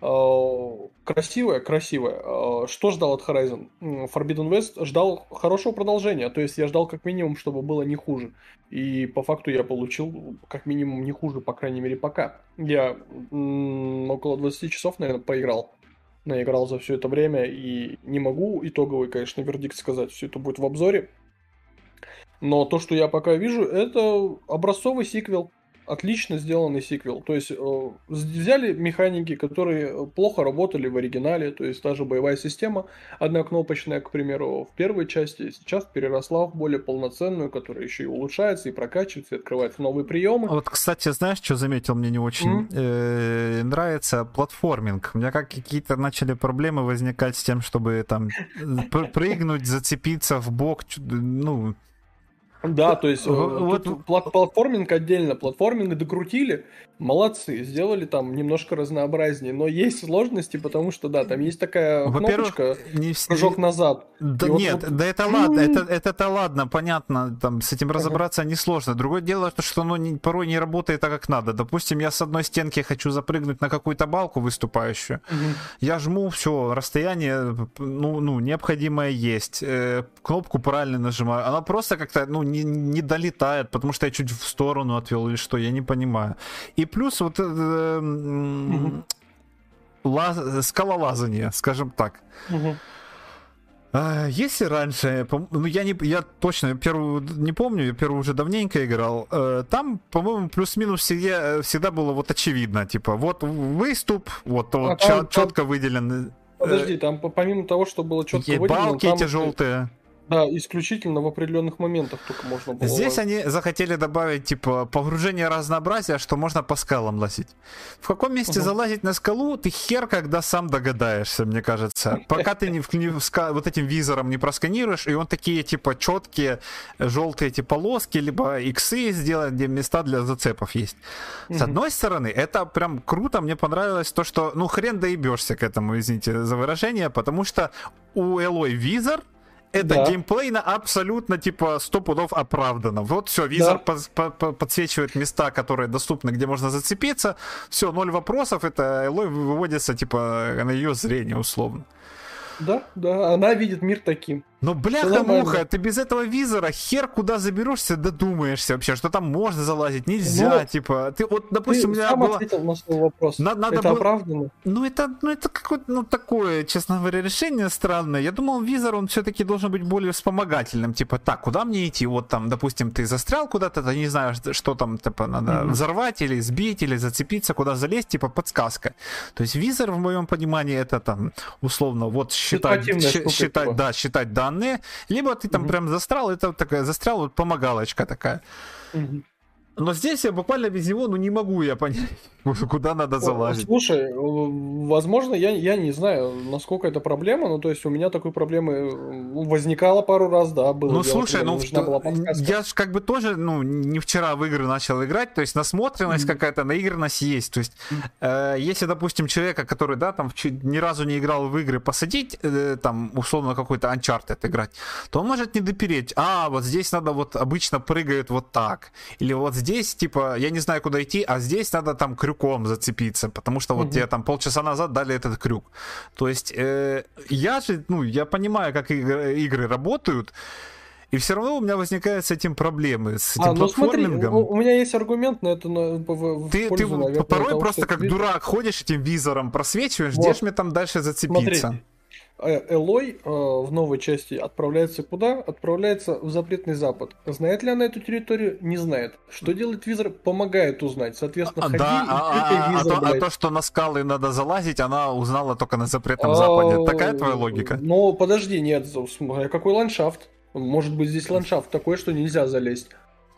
А, красивая, красивая. А, что ждал от Horizon? Forbidden West ждал хорошего продолжения, то есть я ждал как минимум, чтобы было не хуже. И по факту я получил как минимум не хуже, по крайней мере, пока. Я около 20 часов, наверное, поиграл. Наиграл за все это время и не могу итоговый, конечно, вердикт сказать. Все это будет в обзоре. Но то, что я пока вижу, это образцовый сиквел отлично сделанный сиквел. То есть э, взяли механики, которые плохо работали в оригинале, то есть та же боевая система однокнопочная, к примеру, в первой части, сейчас переросла в более полноценную, которая еще и улучшается, и прокачивается, и открывается новые приемы. Вот, кстати, знаешь, что заметил, мне не очень mm-hmm. э, нравится платформинг. У меня как какие-то начали проблемы возникать с тем, чтобы там прыгнуть, зацепиться в бок, ну, да, то есть вот, вот платформинг отдельно, платформинг докрутили, молодцы, сделали там немножко разнообразнее, но есть сложности, потому что, да, там есть такая кнопочка, не... прыжок назад. Да нет, вот... да это ладно, это, это, это ладно, понятно, там с этим разобраться ага. несложно. Другое дело, что оно не, порой не работает так, как надо. Допустим, я с одной стенки хочу запрыгнуть на какую-то балку выступающую, угу. я жму, все, расстояние, ну, ну, необходимое есть, э, кнопку правильно нажимаю, она просто как-то, ну, не, не долетает, потому что я чуть в сторону отвел или что, я не понимаю. И плюс вот э, угу. лаз, скалолазание, скажем так. Угу. Если раньше, ну я не, я точно первую не помню, я первую уже давненько играл. Э, там, по-моему, плюс-минус всегда, всегда было вот очевидно, типа вот выступ, вот, а вот там, четко там... выделен. Подожди, там помимо того, что было четко выделено, балки там... эти желтые. Да, исключительно в определенных моментах только можно было. Здесь они захотели добавить, типа, погружение разнообразия, что можно по скалам лазить. В каком месте угу. залазить на скалу, ты хер когда сам догадаешься, мне кажется. Пока ты не, не вот этим визором не просканируешь, и он такие, типа, четкие желтые эти полоски, либо иксы сделает, где места для зацепов есть. С одной стороны, это прям круто, мне понравилось то, что, ну, хрен доебешься к этому, извините за выражение, потому что у Элой визор, это да. геймплейно абсолютно типа сто пудов оправдано. Вот все, визор да. по по подсвечивает места, которые доступны, где можно зацепиться. Все, ноль вопросов. Это Элой выводится типа на ее зрение условно. Да, да, она видит мир таким. Но бляха-муха, ты без этого визора хер куда заберешься, додумаешься вообще, что там можно залазить, нельзя, ну, типа, ты вот, допустим, ты у меня сам было... ответил на свой вопрос. Надо, надо это было... оправдано? Ну это, ну это какое-то, ну такое, честно говоря, решение странное. Я думал, визор, он все-таки должен быть более вспомогательным, типа, так, куда мне идти? Вот там, допустим, ты застрял куда-то, ты не знаешь, что там, типа, надо mm-hmm. взорвать или сбить, или зацепиться, куда залезть, типа, подсказка. То есть визор, в моем понимании, это там, условно, вот считать, считать, типа. да, считать данные, либо ты там угу. прям застрял, это такая застрял, вот помогалочка такая. Угу. Но здесь я буквально без него, ну не могу я понять, куда надо залазить. Слушай, возможно, я, я не знаю, насколько это проблема, ну то есть у меня такой проблемы э, возникало пару раз, да, было. Ну дело, слушай, ну я же как бы тоже, ну не вчера в игры начал играть, то есть насмотренность mm-hmm. какая-то, наигранность есть, то есть э, если, допустим, человека, который, да, там ни разу не играл в игры, посадить, э, там, условно, какой-то Uncharted играть, то он может не допереть, а, вот здесь надо вот обычно прыгают вот так, или вот здесь здесь, типа, я не знаю, куда идти, а здесь надо там крюком зацепиться, потому что вот угу. тебе там полчаса назад дали этот крюк. То есть э, я же, ну, я понимаю, как игры, игры работают, и все равно у меня возникают с этим проблемы, с этим а, ну смотри, у, у меня есть аргумент на это на, в, в ты, пользу, ты наверное, порой того, просто как видишь. дурак ходишь этим визором, просвечиваешь, вот. где же мне там дальше зацепиться? Смотри, Элой э, в новой части отправляется куда? Отправляется в запретный запад. Знает ли она эту территорию? Не знает. Что делает визор? Помогает узнать. Соответственно, ходи да, и а, а, визор, а, то, а то, что на скалы надо залазить, она узнала только на запретном а, западе. Такая твоя логика? Ну, подожди, нет. Какой ландшафт? Может быть, здесь ландшафт такой, что нельзя залезть.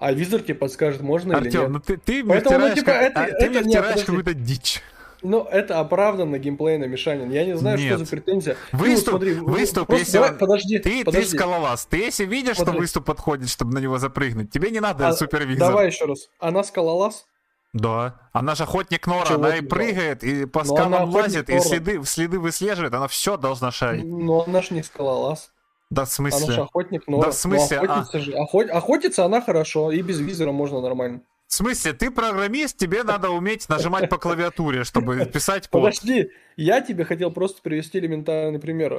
А визор тебе подскажет, можно Артем, или нет. ну ты, ты мне Поэтому, втираешь, ну, типа, это, а, это, ты мне втираешь какую-то дичь. Ну, это оправданно геймплейно, Мишанин. Я не знаю, Нет. что за претензия. Выступ, ну, смотри, выступ, если... Давай, подожди, ты, подожди. ты скалолаз. Ты если видишь, смотри. что выступ подходит, чтобы на него запрыгнуть, тебе не надо а, супервизор. Давай еще раз. Она скалолаз? Да. Она же охотник Нора, Чего она и прыгает, и по Но скалам лазит, и следы, следы выслеживает, она все должна шарить. Но она же не скалолаз. Да, в смысле? Она же охотник Нора. Да, в смысле? Но охотится, а... же. Охот... охотится она хорошо, и без визора можно нормально. В смысле, ты программист, тебе надо уметь нажимать по клавиатуре, чтобы писать код. Подожди, я тебе хотел просто привести элементарный пример.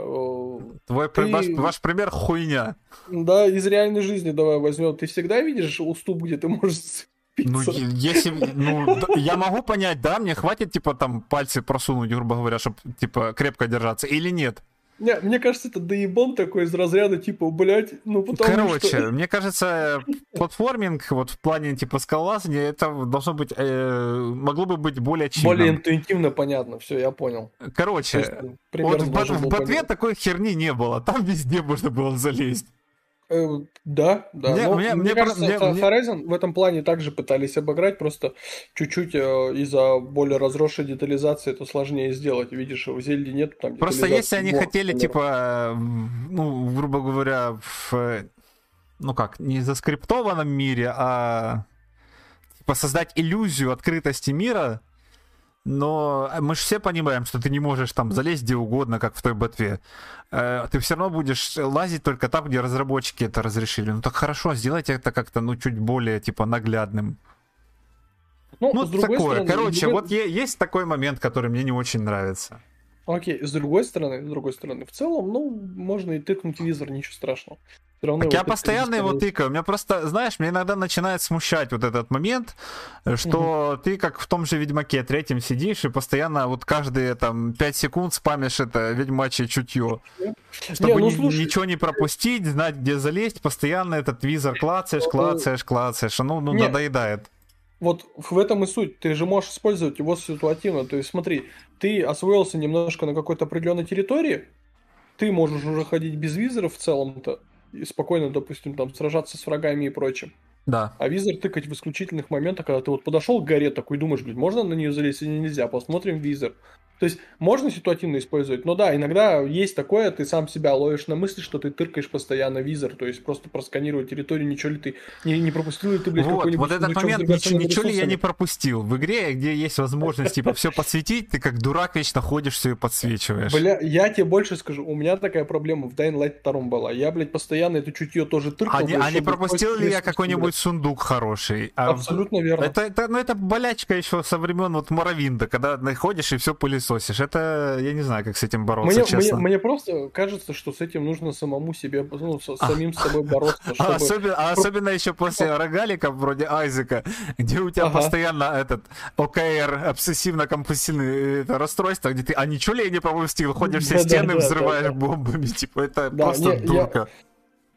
Твой, ты... ваш, ваш пример хуйня. Да, из реальной жизни давай возьмем. Ты всегда видишь уступ, где ты можешь ну, если, ну, я могу понять, да, мне хватит, типа, там, пальцы просунуть, грубо говоря, чтобы, типа, крепко держаться, или нет? Не, мне кажется, это доебон такой из разряда, типа, блядь, ну потому Короче, что... мне кажется, платформинг вот в плане, типа, скалолазания, это должно быть, э, могло бы быть более чинным. Более интуитивно понятно, все, я понял. Короче, есть, вот в, в ботве такой херни не было, там везде можно было залезть. Э, да, да. Мне, Но, мне, мне кажется, мне, Horizon мне... в этом плане также пытались обыграть, просто чуть-чуть э, из-за более разросшей детализации это сложнее сделать. Видишь, в Зельде нет там Просто если они вот, хотели, например. типа, ну, грубо говоря, в, ну как, не заскриптованном мире, а типа создать иллюзию открытости мира, но мы же все понимаем, что ты не можешь там залезть где угодно, как в той ботве. Э, ты все равно будешь лазить только там, где разработчики это разрешили. Ну так хорошо, сделайте это как-то, ну, чуть более, типа, наглядным. Ну, ну такое. Стороны, Короче, другой... вот есть такой момент, который мне не очень нравится. Окей, с другой стороны, с другой стороны, в целом, ну, можно и тыкнуть визор, ничего страшного. Равно так я постоянно его тыкаю. Меня просто, знаешь, мне иногда начинает смущать вот этот момент, что угу. ты как в том же Ведьмаке третьем сидишь и постоянно вот каждые там 5 секунд спамишь это ведьмачье чутье. Чтобы не, ну, ничего не пропустить, знать, где залезть, постоянно этот визор клацаешь, ну, клацаешь, клацаешь. Ну, ну надоедает. Вот в этом и суть. Ты же можешь использовать его ситуативно. То есть смотри, ты освоился немножко на какой-то определенной территории, ты можешь уже ходить без визора в целом-то, и спокойно, допустим, там сражаться с врагами и прочим. Да. А визор тыкать в исключительных моментах, когда ты вот подошел к горе такой, думаешь, блин, можно на нее залезть или нельзя, посмотрим визор. То есть можно ситуативно использовать, но да, иногда есть такое, ты сам себя ловишь на мысли, что ты тыркаешь постоянно визор, то есть просто просканировать территорию, ничего ли ты не, не пропустил ли ты, блядь, вот, какой-нибудь Вот этот момент, ничего, ничего ли я не пропустил. В игре, где есть возможность, типа, все подсветить, ты как дурак вечно ходишь, все и подсвечиваешь. Бля, я тебе больше скажу, у меня такая проблема в Dying Light 2 была. Я, блядь, постоянно это чутье тоже тыркал. А не, а не пропустил ли я какой-нибудь сундук хороший? А Абсолютно верно. Это, это, ну, это болячка еще со времен вот Моровинда, когда находишь и все пылесосишь. Это, я не знаю, как с этим бороться, Мне, честно. мне, мне просто кажется, что с этим нужно самому себе, ну, с самим с собой бороться, А чтобы... особенно, а особенно еще после рогалика вроде Айзека, где у тебя Ага. постоянно этот ОКР, обсессивно-компульсивное это, расстройство, где ты, а ничего ли я не пропустил, ходишь все Да-да-да, стены, да, взрываешь да. бомбами, типа, это Да, просто не, я- дурка.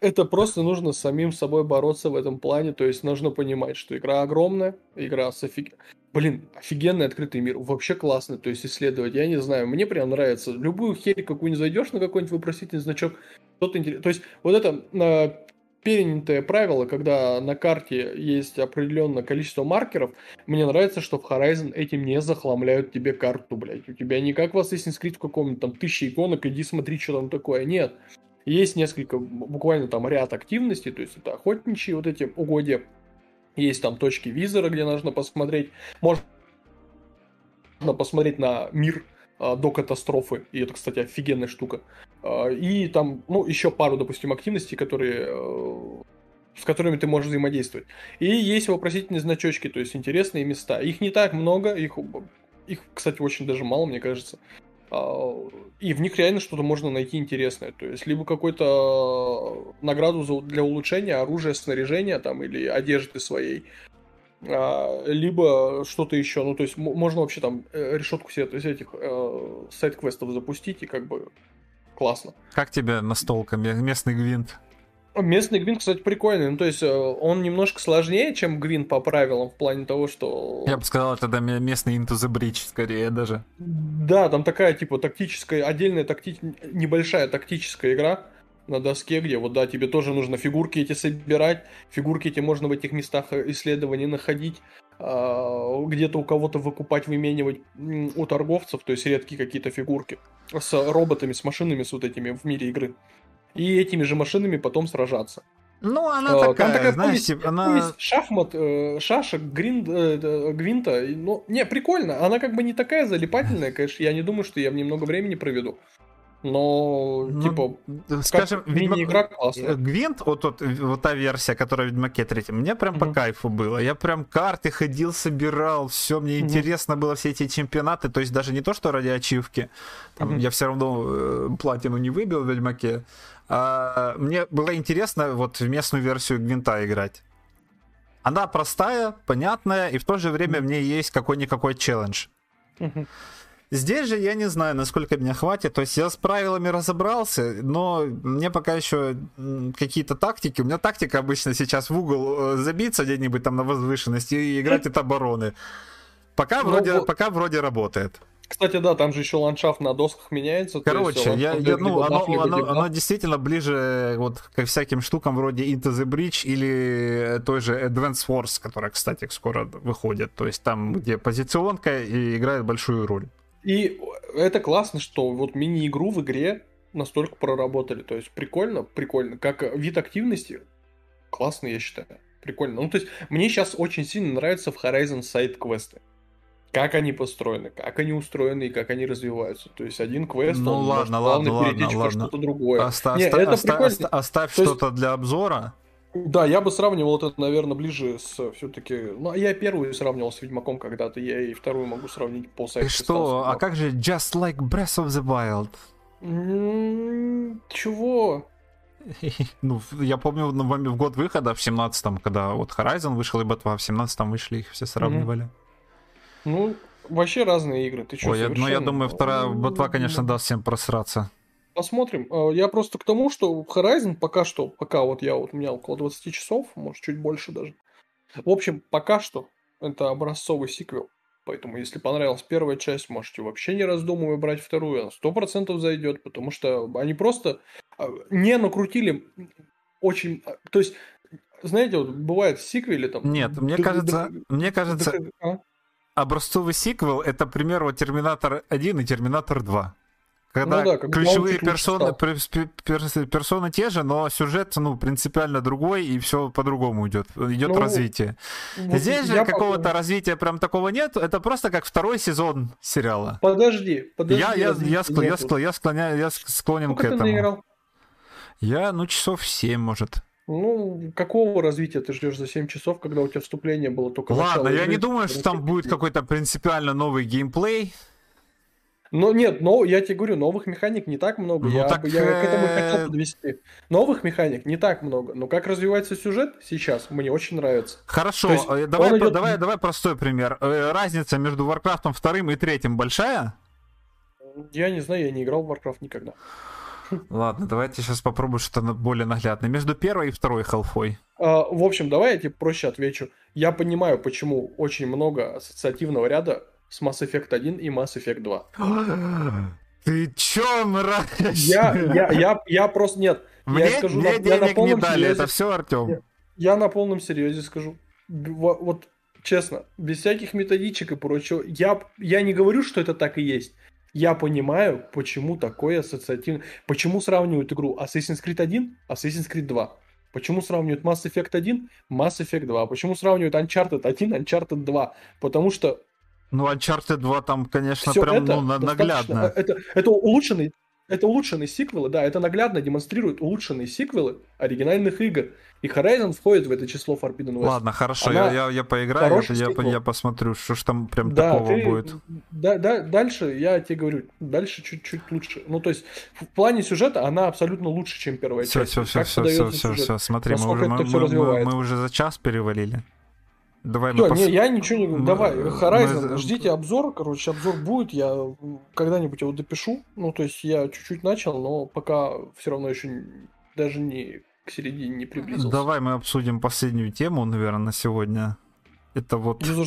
Это просто нужно самим собой бороться в этом плане, то есть нужно понимать, что игра огромная, игра с офиг... Блин, офигенный открытый мир, вообще классно, то есть исследовать, я не знаю, мне прям нравится. Любую херь какую-нибудь зайдешь на какой-нибудь вопросительный значок, что-то интересное. То есть вот это э, перенятое правило, когда на карте есть определенное количество маркеров, мне нравится, что в Horizon этим не захламляют тебе карту, блядь. У тебя не как в Assassin's Creed в каком-нибудь там тысячи иконок, иди смотри, что там такое. Нет. Есть несколько, буквально там ряд активностей, то есть это охотничьи вот эти угодья, есть там точки визора, где нужно посмотреть, можно посмотреть на мир а, до катастрофы, и это, кстати, офигенная штука. А, и там, ну, еще пару, допустим, активностей, которые, э, с которыми ты можешь взаимодействовать. И есть вопросительные значочки, то есть интересные места. Их не так много, их, их кстати, очень даже мало, мне кажется. И в них реально что-то можно найти интересное. То есть, либо какую-то награду за- для улучшения оружия, снаряжения там, или одежды своей, а, либо что-то еще. Ну, то есть, можно вообще там э, решетку себе из этих э, сайт-квестов запустить, и как бы классно. Как тебе настолка, ме- местный гвинт? Местный гвинт, кстати, прикольный. Ну, то есть, э, он немножко сложнее, чем гвинт по правилам, в плане того, что... Я бы сказал, это да, местный Into the Bridge, скорее даже. Да, там такая, типа, тактическая, отдельная такти... небольшая тактическая игра на доске, где вот, да, тебе тоже нужно фигурки эти собирать, фигурки эти можно в этих местах э, исследований находить, а, где-то у кого-то выкупать, выменивать у торговцев, то есть редкие какие-то фигурки с роботами, с машинами, с вот этими в мире игры. И этими же машинами потом сражаться. Ну, она А, такая, там такая знаешь, повесть, типа, она... повесть шахмат, э, шашек, гринд, э, э, гвинта. Ну, не, прикольно. Она как бы не такая залипательная, конечно. Я не думаю, что я в ней много времени проведу. Но, Ну, типа, Скажем, Ведьмак- классная. Гвинт, вот, тот- вот та версия, которая в Ведьмаке 3, мне прям по Мгм. кайфу было. Я прям карты ходил, собирал, все, мне Мгм. интересно было все эти чемпионаты. То есть даже не то, что ради ачивки. Там, Мгм. Я все равно э, платину не выбил в Ведьмаке. А, мне было интересно вот в местную версию Гвинта играть. Она простая, понятная, и в то же время в ней есть какой-никакой челлендж. Здесь же я не знаю, насколько меня хватит. То есть я с правилами разобрался, но мне пока еще какие-то тактики. У меня тактика обычно сейчас в угол э, забиться где-нибудь там на возвышенности и играть от обороны. Пока Ну, вроде, пока вроде работает. Кстати, да, там же еще ландшафт на досках меняется. есть Короче, он я, я- ну, оно, оно- дебаф. оно действительно ближе вот к всяким штукам вроде Into the Bridge или той же Advance Wars, которая, кстати, скоро выходит. То есть там, где позиционка и играет большую роль. И это классно, что вот мини-игру в игре настолько проработали. То есть прикольно, прикольно. Как вид активности, классно, я считаю. Прикольно. Ну, то есть, мне сейчас очень сильно нравятся в Horizon сайт-квесты. Как они построены, как они устроены и как они развиваются. То есть, один квест, Ну, он ладно, может ладно, перетечь ладно, во что-то другое. Оста- Не, оста- это оста- прикольно. оста- оставь То есть- что-то для обзора. Да, я бы сравнивал это, наверное, ближе с все-таки. Ну, я первую сравнивал с Ведьмаком когда-то, я и вторую могу сравнить по Ты сайту. что? А как же Just Like Breath of the Wild? Чего? Ну, я помню в год выхода, в 17-м, когда вот Horizon вышел и Ботва, в 17-м вышли, их все сравнивали. Ну, вообще разные игры. Ты что, Ой, я- ну я думаю, вторая Ботва, конечно, даст всем просраться. Посмотрим. А, Я просто к тому, что Horizon пока что, пока вот я вот у меня около 20 часов, может чуть больше даже. В общем, пока что это образцовый сиквел. Поэтому, если понравилась первая часть, можете вообще не раздумывая брать вторую. Она сто процентов зайдет, потому что они просто а, не накрутили очень... а, То есть, знаете, вот бывает в сиквеле там... Нет, мне кажется, мне кажется, а? Образцовый сиквел это пример вот Терминатор 1 и Терминатор 2. Когда Ну да, ключевые персоны, стал. пер- пер- пер- персоны те же, но сюжет ну, принципиально другой, и все по-другому идет. Идет Ну, развитие. Вот Здесь же какого-то пока- развития прям такого нет. Это просто как второй сезон сериала. Подожди, подожди. Я, я, я, скл- я, скл- я склоняю, я ск- склонен Сколько к этому. Я, ну, часов 7, может. Ну, какого развития ты ждешь за 7 часов, когда у тебя вступление было только Ладно, я игры? не думаю, что там Ну, будет какой-то принципиально новый геймплей. Но нет, но я тебе говорю, новых механик не так много. Ну, я, так, я к этому э, хотел подвести. Новых механик не так много. Но как развивается сюжет сейчас, мне очень нравится. Хорошо, есть э, давай, идет- давай, давай простой пример. Э, Разница между Warcraft 2 и 3 большая? Я не знаю, я не играл в Warcraft никогда. Ладно, давайте сейчас попробую что-то более наглядное. Между первой и второй халфой. А, в общем, давай я тебе проще отвечу. Я понимаю, почему очень много ассоциативного ряда с Mass Effect 1 и Mass Effect 2. Ты чё, мразь? Я, я, я, я просто нет. Мне, я скажу, мне на- я на денег не полном дали, серьезе- это все Артем. Я на полном серьезе скажу. Вот честно, без всяких методичек и прочего, я, я не говорю, что это так и есть. Я понимаю, почему такое ассоциативное... Почему сравнивают игру Assassin's Creed 1, Assassin's Creed 2. Почему сравнивают Mass Effect 1, Mass Effect 2. Почему сравнивают Uncharted 1, Uncharted 2. Потому что Ну, Uncharted 2 там, конечно, все прям это ну, наглядно. Это, это улучшенный это улучшенные сиквелы, да, это наглядно демонстрирует улучшенные сиквелы оригинальных игр. И Horizon входит в это число Forbidden West. Ладно, хорошо, Она я, я, я поиграю, я, я посмотрю, что ж там прям Да, такого ты, будет. да, да, дальше, я тебе говорю, дальше чуть-чуть лучше. Ну, то есть, в плане сюжета она абсолютно лучше, чем первая Все, часть. все, все, Как все, все, все, все, смотри, мы уже, мы, мы- мы- мы уже за час перевалили. Давай Всё, мы не, пос- я ничего не говорю. мы- Давай, мы- Horizon, ждите обзор. Короче, обзор будет. Я когда-нибудь его допишу. Ну, то есть я чуть-чуть начал, но пока все равно еще даже не к середине не приблизился. Давай мы обсудим последнюю тему, наверное, на сегодня. Это вот User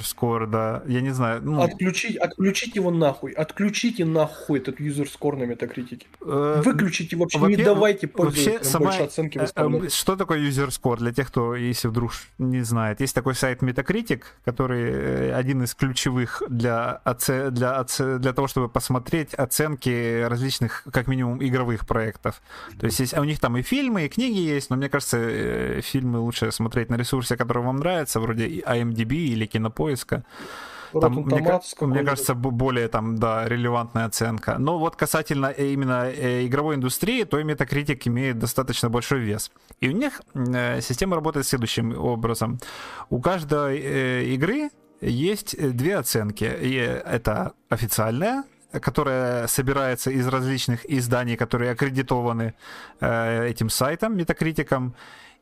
score. да. Я не знаю, ну, Отключить, отключить его нахуй. Отключите нахуй этот user score на метакритике. э, Выключите вообще, не во-первых, давайте вообще сама- больше оценки Э, выставлять. э, Что такое user score для тех, кто, если вдруг не знает? Есть такой сайт Metacritic, который э, один из ключевых для, оце- для, оце- для того, чтобы посмотреть оценки различных, как минимум, игровых проектов. То есть, есть а у них там и фильмы, и книги есть, но мне кажется, фильмы лучше смотреть на ресурсе, который вам нравится, вроде IMDb или Кинопоиска. Там, мне, мне кажется, более там, да, релевантная оценка. Но вот касательно э, именно э, игровой индустрии, то и Metacritic имеет достаточно большой вес. И у них э, система работает следующим образом. У каждой игры есть две оценки. И это официальная, которая собирается из различных изданий, которые аккредитованы э, этим сайтом, метакритиком,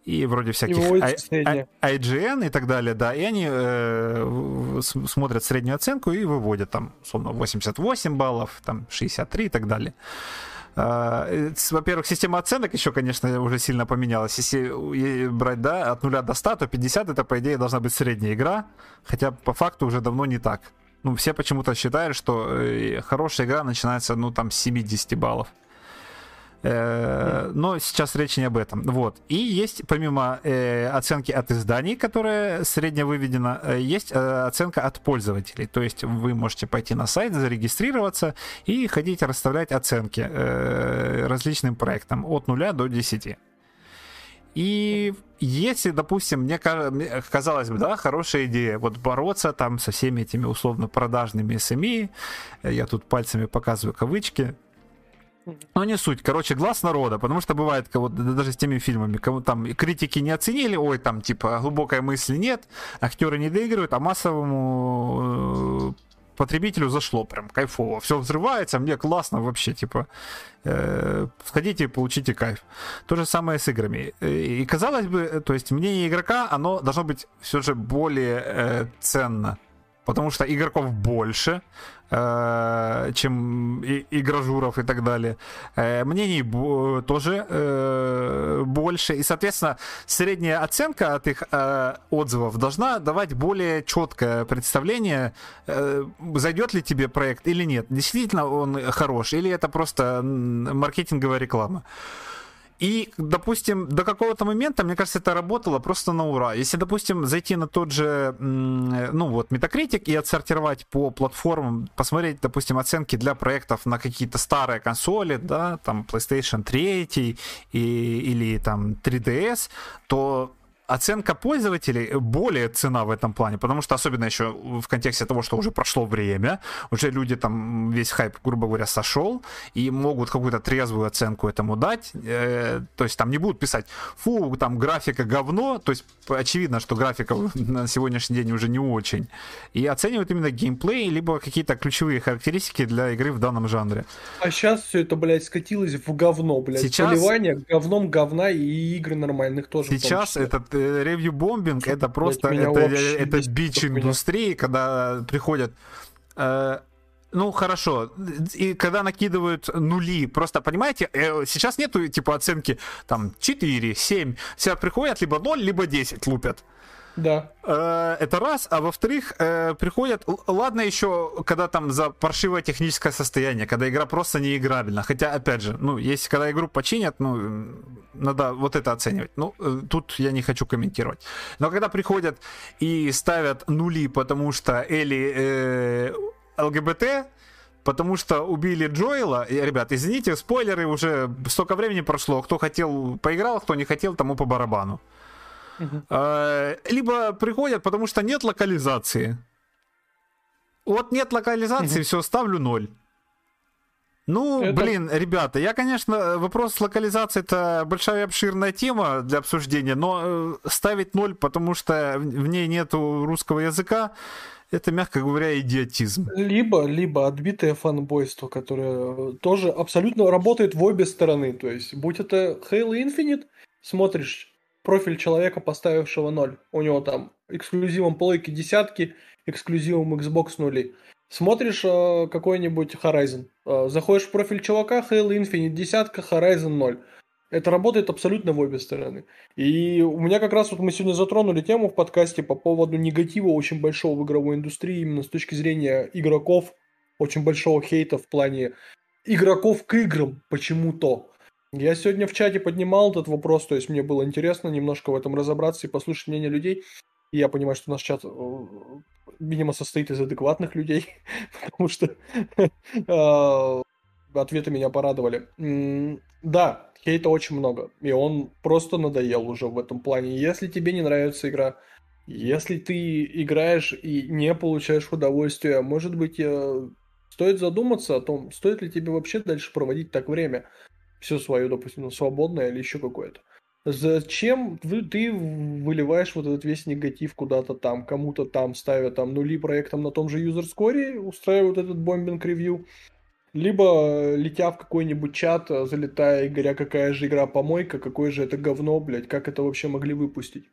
и вроде всяких выводится I- средняя. I- IGN и так далее, да, и они э, смотрят среднюю оценку и выводят там, условно, 88 баллов, там 63 и так далее. А, э, Во-первых, система оценок еще, конечно, уже сильно поменялась. Если брать, да, от 0 до 100, то 50 это, по идее, должна быть средняя игра, хотя по факту уже давно не так. Ну, все почему-то считают, что э, хорошая игра начинается, ну, там, с 70 баллов. Э, Но сейчас речь не об этом. Вот. И есть, помимо э, оценки от изданий, которая средне выведена, э, есть э, оценка от пользователей. То есть вы можете пойти на сайт, зарегистрироваться и ходить расставлять оценки э, различным проектам от 0 до 10. И если, допустим, мне, ка- мне казалось бы, да, хорошая идея, вот бороться там со всеми этими условно продажными СМИ, я тут пальцами показываю кавычки, ну, не суть. Короче, глаз народа, потому что бывает, кого, да- даже с теми фильмами, кому там критики не оценили, ой, там, типа, глубокой мысли нет, актеры не доигрывают, а массовому э, потребителю зашло прям кайфово. Все взрывается, мне классно вообще, типа, э, сходите и получите кайф. То же самое с играми. Э, И казалось бы, э, то есть мнение игрока, оно должно быть все же более э, ценно, потому что игроков больше, э, чем и- игражуров и так далее. Э, Мнений тоже э, больше. И, соответственно, средняя оценка от их отзывов должна давать более четкое представление, зайдет ли тебе проект или нет. Действительно он хорош, или это просто маркетинговая реклама. И, допустим, до какого-то момента, мне кажется, это работало просто на ура. Если, допустим, зайти на тот же, ну вот, Metacritic и отсортировать по платформам, посмотреть, допустим, оценки для проектов на какие-то старые консоли, да, там PlayStation 3 и, или там 3DS, то оценка пользователей более цена в этом плане, потому что особенно еще в контексте того, что уже прошло время, уже люди там, весь хайп, грубо говоря, сошел, и могут какую-то трезвую оценку этому дать, э, то есть там не будут писать, фу, там графика говно, то есть очевидно, что графика на сегодняшний день уже не очень, и оценивают именно геймплей, либо какие-то ключевые характеристики для игры в данном жанре. А сейчас все это, блядь, скатилось в говно, блядь, сейчас... поливание говном говна и игры нормальных тоже. Сейчас этот ревью-бомбинг это просто это, это бич индустрии, когда приходят э, ну хорошо, и когда накидывают нули, просто понимаете, э, сейчас нету типа оценки там 4, 7, все приходят либо 0, либо 10 лупят. Да. Э, это раз. А во-вторых, э, приходят... Ладно еще, когда там за паршивое техническое состояние, когда игра просто неиграбельна. Хотя, опять же, ну, если когда игру починят, ну, надо вот это оценивать. Ну, э, тут я не хочу комментировать. Но когда приходят и ставят нули, потому что Элли э, ЛГБТ, потому что убили Джоэла. И, ребят, извините, спойлеры, уже столько времени прошло. Кто хотел, поиграл, кто не хотел, тому по барабану. Uh-huh. Либо приходят, потому что нет локализации. Вот нет локализации, все, ставлю ноль. Ну, это... блин, ребята, я, конечно, вопрос локализации это большая обширная тема для обсуждения, но э, ставить ноль, потому что в ней нету русского языка, это, мягко говоря, идиотизм. Либо, либо отбитое фанбойство, которое тоже абсолютно работает в обе стороны. То есть, будь это Halo Infinite, смотришь профиль человека, поставившего 0. У него там эксклюзивом плойки десятки, эксклюзивом Xbox нули. Смотришь э, какой-нибудь Horizon, э, заходишь в профиль чувака, Halo Infinite десятка, Horizon 0. Это работает абсолютно в обе стороны. И у меня как раз вот мы сегодня затронули тему в подкасте по поводу негатива очень большого в игровой индустрии, именно с точки зрения игроков, очень большого хейта в плане игроков к играм почему-то. Я сегодня в чате поднимал этот вопрос, то есть мне было интересно немножко в этом разобраться и послушать мнение людей. И я понимаю, что наш чат, э, видимо, состоит из адекватных людей, потому что э, ответы меня порадовали. Да, хейта очень много, и он просто надоел уже в этом плане. Если тебе не нравится игра, если ты играешь и не получаешь удовольствия, может быть, э, стоит задуматься о том, стоит ли тебе вообще дальше проводить так время все свое, допустим, ну, свободное или еще какое-то. Зачем ты выливаешь вот этот весь негатив куда-то там, кому-то там, ставя там нули проектом на том же юзер-скоре, устраивают этот бомбинг-ревью, либо летя в какой-нибудь чат, залетая и говоря, какая же игра помойка, какое же это говно, блядь, как это вообще могли выпустить.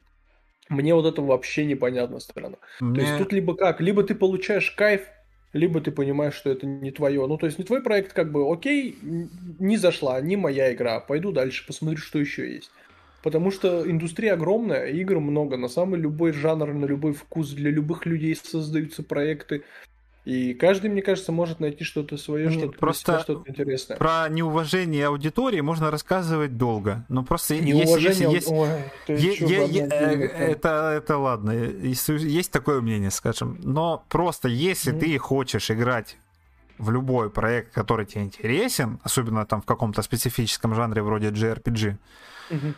Мне вот это вообще непонятно сторона. Мне... То есть тут либо как, либо ты получаешь кайф либо ты понимаешь, что это не твое. Ну, то есть не твой проект, как бы, окей, не зашла, не моя игра, пойду дальше, посмотрю, что еще есть. Потому что индустрия огромная, игр много, на самый любой жанр, на любой вкус, для любых людей создаются проекты. И каждый, мне кажется, может найти что-то свое, что-то просто что-то интересное. Про неуважение аудитории можно рассказывать долго. Но просто неуважение, если, если, Ой, есть, е- е- э, это, это ладно, есть такое мнение, скажем. Но просто если mm-hmm. ты хочешь играть в любой проект, который тебе интересен, особенно там в каком-то специфическом жанре вроде JRPG, mm-hmm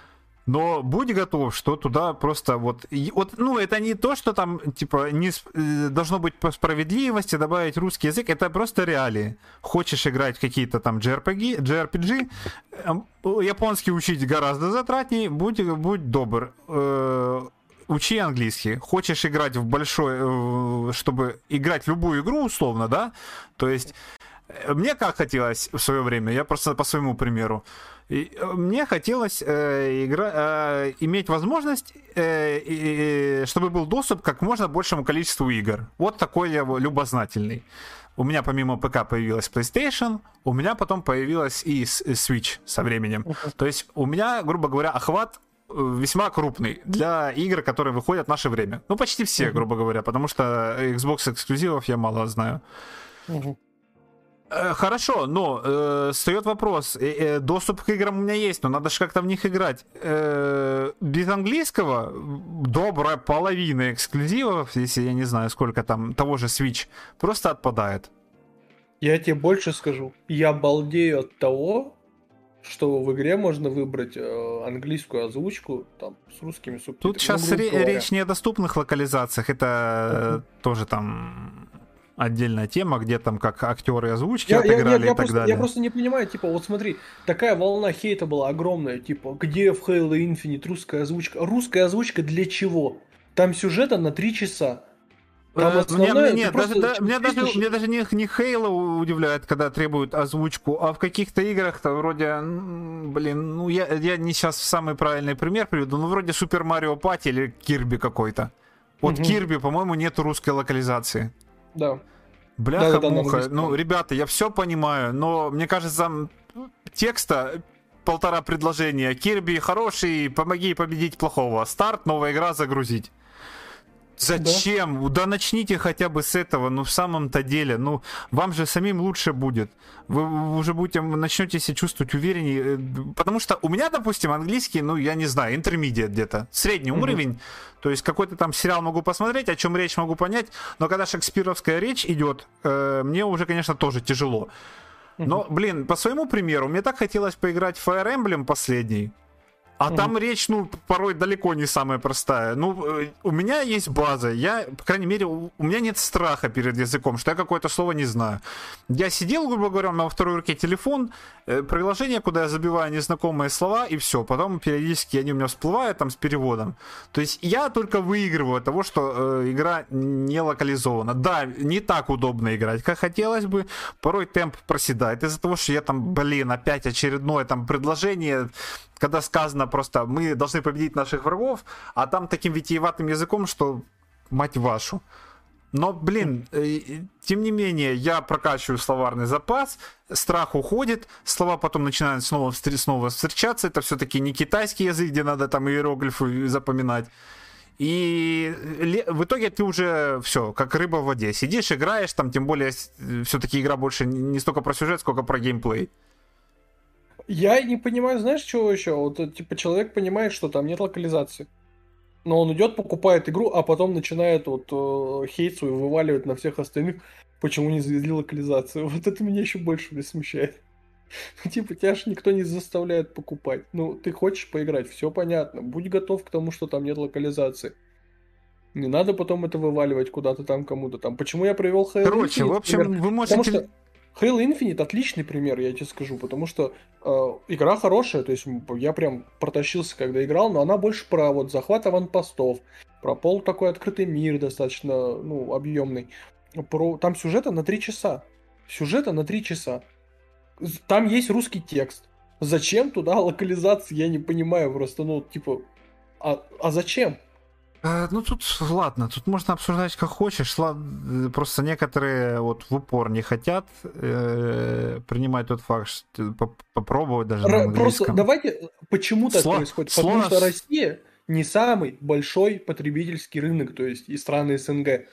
но будь готов, что туда просто вот, вот, ну, это не то, что там, типа, не э, должно быть по справедливости добавить русский язык, это просто реалии. Хочешь играть в какие-то там JRPG, JRPG, эм, японский учить гораздо затратнее, будь, будь добр, э, учи английский. Хочешь играть в большой, э, чтобы играть любую игру, условно, да, то есть, мне как хотелось в свое время, я просто по своему примеру, и э, мне хотелось э, игра, э, иметь возможность, э, э, чтобы был доступ к как можно большему количеству игр. Вот такой я любознательный. У меня помимо ПК появилась PlayStation, у меня потом появилась и Switch со временем. Uh-huh. То есть у меня, грубо говоря, охват э, весьма крупный для игр, которые выходят в наше время. Ну, почти все, uh-huh. грубо говоря, потому что Xbox эксклюзивов я мало знаю. Uh-huh. Э, хорошо, но э, встает вопрос. Э, э, доступ к играм у меня есть, но надо же как-то в них играть. Э, без английского добрая половина эксклюзивов, если я не знаю, сколько там, того же Switch, просто отпадает. Я тебе больше скажу. Я балдею от того, что в игре можно выбрать э, английскую озвучку там с русскими субтитрами. Тут сейчас ну, ре- речь не о доступных локализациях, это uh-huh. тоже там отдельная тема, где там как актеры озвучки я, отыграли я, я, я и так просто, далее. Я просто не понимаю, типа, вот смотри, такая волна хейта была огромная, типа, где в Halo Infinite русская озвучка? Русская озвучка для чего? Там сюжета на три часа. Там основное, меня, нет, даже, да, меня, даже, меня даже не, не Halo удивляет, когда требуют озвучку, а в каких-то играх-то вроде, блин, ну я, я не сейчас самый правильный пример приведу, ну вроде Super Mario Party или Kirby какой-то. Вот угу. Kirby, по-моему, нет русской локализации. Да. Бляха-муха. Да, да, ну, ребята, я все понимаю, но мне кажется, текста полтора предложения. Кирби хороший, помоги победить плохого. Старт, новая игра, загрузить. Зачем? Да. да начните хотя бы с этого, ну в самом-то деле, ну вам же самим лучше будет. Вы, уже будете, начнете себя чувствовать увереннее. Э, потому что у меня, допустим, английский, ну я не знаю, интермедиат где-то, средний mm-hmm. уровень. То есть какой-то там сериал могу посмотреть, о чем речь могу понять, но когда шекспировская речь идет, э, мне уже, конечно, тоже тяжело. Но, блин, по своему примеру, мне так хотелось поиграть в Fire Emblem последний. А mm. там речь, ну, порой далеко не самая простая. Ну, э, у меня есть база. Я, по крайней мере, у, меня нет страха перед языком, что я какое-то слово не знаю. Я сидел, грубо говоря, на второй руке телефон, э, приложение, куда я забиваю незнакомые слова, и все. Потом периодически они у меня всплывают там с переводом. То есть я только выигрываю от того, что э, игра не локализована. Да, не так удобно играть, как хотелось бы. Порой темп проседает из-за того, что я там, блин, опять очередное там предложение когда сказано просто мы должны победить наших врагов, а там таким витиеватым языком, что мать вашу. Но, блин, э, тем не менее, я прокачиваю словарный запас, страх уходит, слова потом начинают снова, снова встречаться. Это все-таки не китайский язык, где надо там иероглифы запоминать. И в итоге ты уже все, как рыба в воде. Сидишь, играешь, там, тем более, все-таки игра больше не столько про сюжет, сколько про геймплей. Я не понимаю, знаешь, чего еще? Вот, э, типа, человек понимает, что там нет локализации. Но он идет, покупает игру, а потом начинает вот э, хейт свой вываливать на всех остальных, почему не завезли локализацию. Вот это меня еще больше смущает. Типа, тебя ж никто не заставляет покупать. Ну, ты хочешь поиграть, все понятно. Будь готов к тому, что там нет локализации. Не надо потом это вываливать куда-то там кому-то там. Почему я провел Halo Короче, Infinite, в общем, например? вы можете... Потому что Halo Infinite отличный пример, я тебе скажу, потому что э, игра хорошая, то есть я прям протащился, когда играл, но она больше про вот захват аванпостов, про пол такой открытый мир достаточно, ну, объемный. Про... Там сюжета на три часа. Сюжета на три часа. Там есть русский текст. Зачем туда локализация, я не понимаю просто, ну, типа, а, а зачем? Э, ну тут ладно, тут можно обсуждать как хочешь. Просто некоторые вот в упор не хотят э, принимать тот факт, что попробовать даже Р-. Просто давайте, почему так Сло... происходит? Потому Слово... что Россия не самый большой потребительский рынок, то есть и страны СНГ.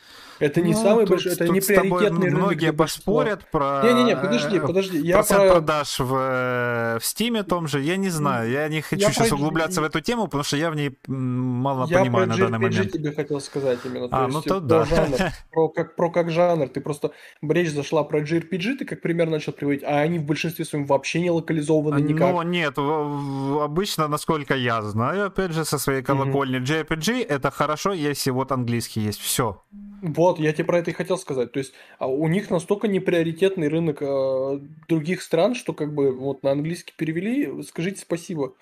Это не ну, самый тут, большой, это тут не приоритетный рынок. Многие поспорят про Не-не-не, подожди, подожди. Я процент про... продаж в, э, в Steam том же, я не знаю. Я не хочу я сейчас про... углубляться в эту тему, потому что я в ней мало я понимаю на данный момент. Я тебе хотел сказать именно. То а, есть, ну то да. Жанр, про, как, про как жанр. Ты просто... Речь зашла про JRPG, ты как пример начал приводить, а они в большинстве своем вообще не локализованы никак. Ну нет, обычно, насколько я знаю, опять же, со своей колокольни, mm-hmm. JRPG это хорошо, если вот английский есть. Все. Вот, я тебе про это и хотел сказать. То есть а у них настолько неприоритетный рынок э, других стран, что как бы вот на английский перевели, скажите спасибо.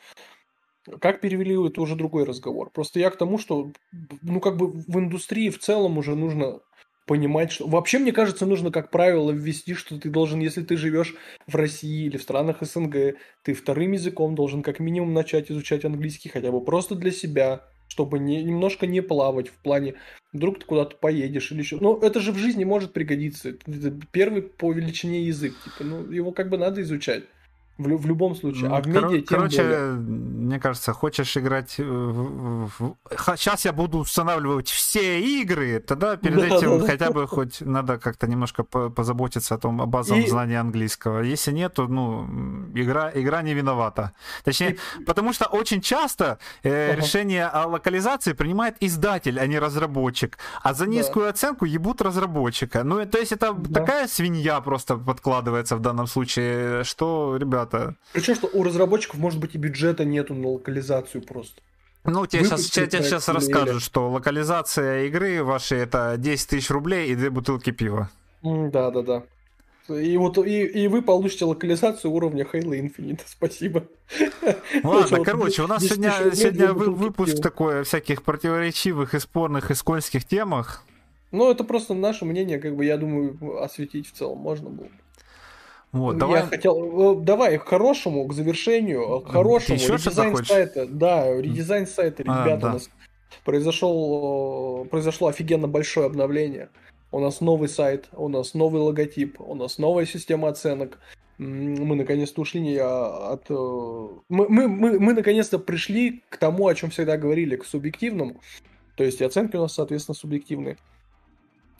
Как перевели, это уже другой разговор. Просто я к тому, что ну как бы в индустрии в целом уже нужно понимать, что... Вообще, мне кажется, нужно, как правило, ввести, что ты должен, если ты живешь в России или в странах СНГ, ты вторым языком должен как минимум начать изучать английский хотя бы просто для себя, чтобы не, немножко не плавать в плане, вдруг ты куда-то поедешь или еще. Ну, это же в жизни может пригодиться. Это первый по величине язык. Типа, ну, его как бы надо изучать. В, в любом случае. А в медиа Кор- тем Короче, более. мне кажется, хочешь играть... В, в... Сейчас я буду устанавливать все игры, тогда перед да, этим да, хотя да. бы хоть надо как-то немножко позаботиться о том, о базовом и... знании английского. Если нет, то, ну, игра, игра не виновата. Точнее, и... потому что очень часто э, ага. решение о локализации принимает издатель, а не разработчик. А за низкую да. оценку ебут разработчика. Ну, то есть это да. такая свинья просто подкладывается в данном случае, что, ребят, это... Причем, что у разработчиков, может быть, и бюджета нету на локализацию просто. Ну, тебе сейчас, тебе сейчас расскажут, что локализация игры вашей это 10 тысяч рублей и две бутылки пива. Да, да, да. И вот и, и вы получите локализацию уровня Halo Infinite. Спасибо. Ладно, короче, у нас сегодня, сегодня выпуск пива. такой всяких противоречивых и спорных и скользких темах. Ну, это просто наше мнение, как бы, я думаю, осветить в целом можно было. Вот, давай. Я хотел, э, давай к хорошему, к завершению, к хорошему. Ты еще редизайн сайта, да, редизайн сайта, а, ребята, а, да. у нас произошел, произошло офигенно большое обновление. У нас новый сайт, у нас новый логотип, у нас новая система оценок. Мы наконец-то ушли не от... Э, мы, мы, мы, мы наконец-то пришли к тому, о чем всегда говорили, к субъективному. То есть и оценки у нас, соответственно, субъективные.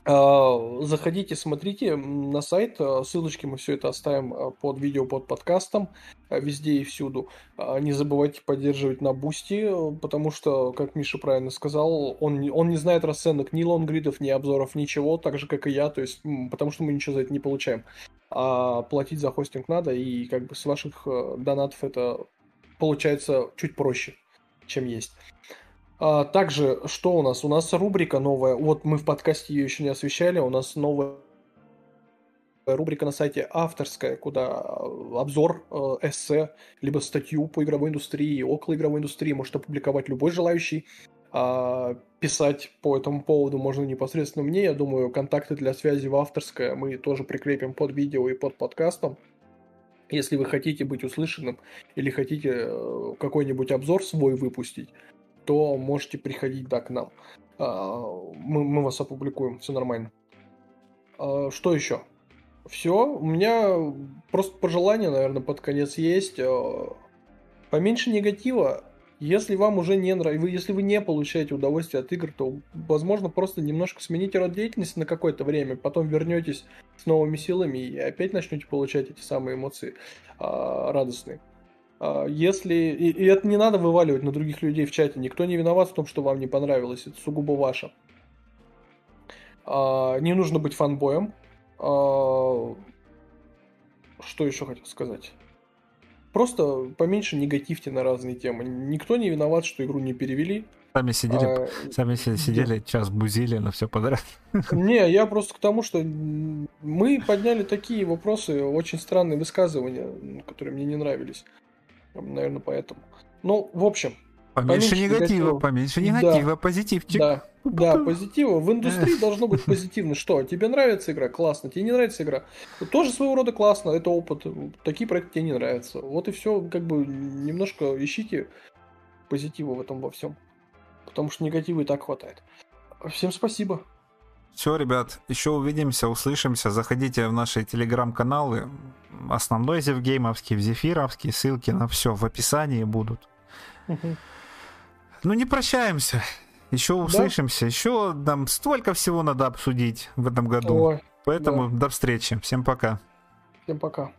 А, заходите, смотрите на сайт, а, ссылочки мы все это оставим а, под видео, под подкастом, везде и всюду. Не забывайте поддерживать на Boosty, потому что, как Миша правильно сказал, он, он не знает расценок ни лонгридов, ни обзоров, ничего, так же, как и я, то есть, потому что мы ничего за это не получаем. А платить за хостинг надо, и как бы с ваших донатов это получается чуть проще, чем есть. А, также, что у нас? У нас рубрика новая. Вот мы в подкасте ее еще не освещали. У нас новая рубрика на сайте авторская, куда обзор, э, эссе, либо статью по игровой индустрии, около игровой индустрии может опубликовать любой желающий. А, писать по этому поводу можно непосредственно мне. Я думаю, контакты для связи в авторское мы тоже прикрепим под видео и под подкастом. Если вы хотите быть услышанным или хотите э, какой-нибудь обзор свой выпустить, то можете приходить, да, к нам. А, мы, мы вас опубликуем, все нормально. А, что еще? Все, у меня просто пожелание, наверное, под конец есть. А, поменьше негатива. Если вам уже не нравится, если вы не получаете удовольствие от игр, то, возможно, просто немножко смените род деятельности на какое-то время, потом вернетесь с новыми силами и опять начнете получать эти самые эмоции радостные. А, если... И, и это не надо вываливать на других людей в чате. Никто не виноват в том, что вам не понравилось. Это сугубо ваше. А, не нужно быть фанбоем. А, что еще хотел сказать? Просто поменьше негативьте на разные темы. Никто не виноват, что игру не перевели. Сами сидели, а, сами сидели да. час бузили на все подряд. Не, я просто к тому, что мы подняли такие вопросы, очень странные высказывания, которые мне не нравились. Наверное, поэтому. Ну, в общем. Поменьше, поменьше негатива, негатива, поменьше негатива, да. позитивчик. Да, да, позитива. В индустрии должно быть позитивно. Что, тебе нравится игра? Классно. Тебе не нравится игра? Тоже своего рода классно, это опыт. Такие проекты тебе не нравятся. Вот и все, как бы немножко ищите позитива в этом во всем. Потому что негатива и так хватает. Всем спасибо. Все, ребят, еще увидимся, услышимся. Заходите в наши телеграм-каналы. Основной Зевгеймовский, Зефировский. Ссылки на все в описании будут. Угу. Ну, не прощаемся. Еще услышимся. Да? Еще нам столько всего надо обсудить в этом году. Ой, Поэтому да. до встречи. Всем пока. Всем пока.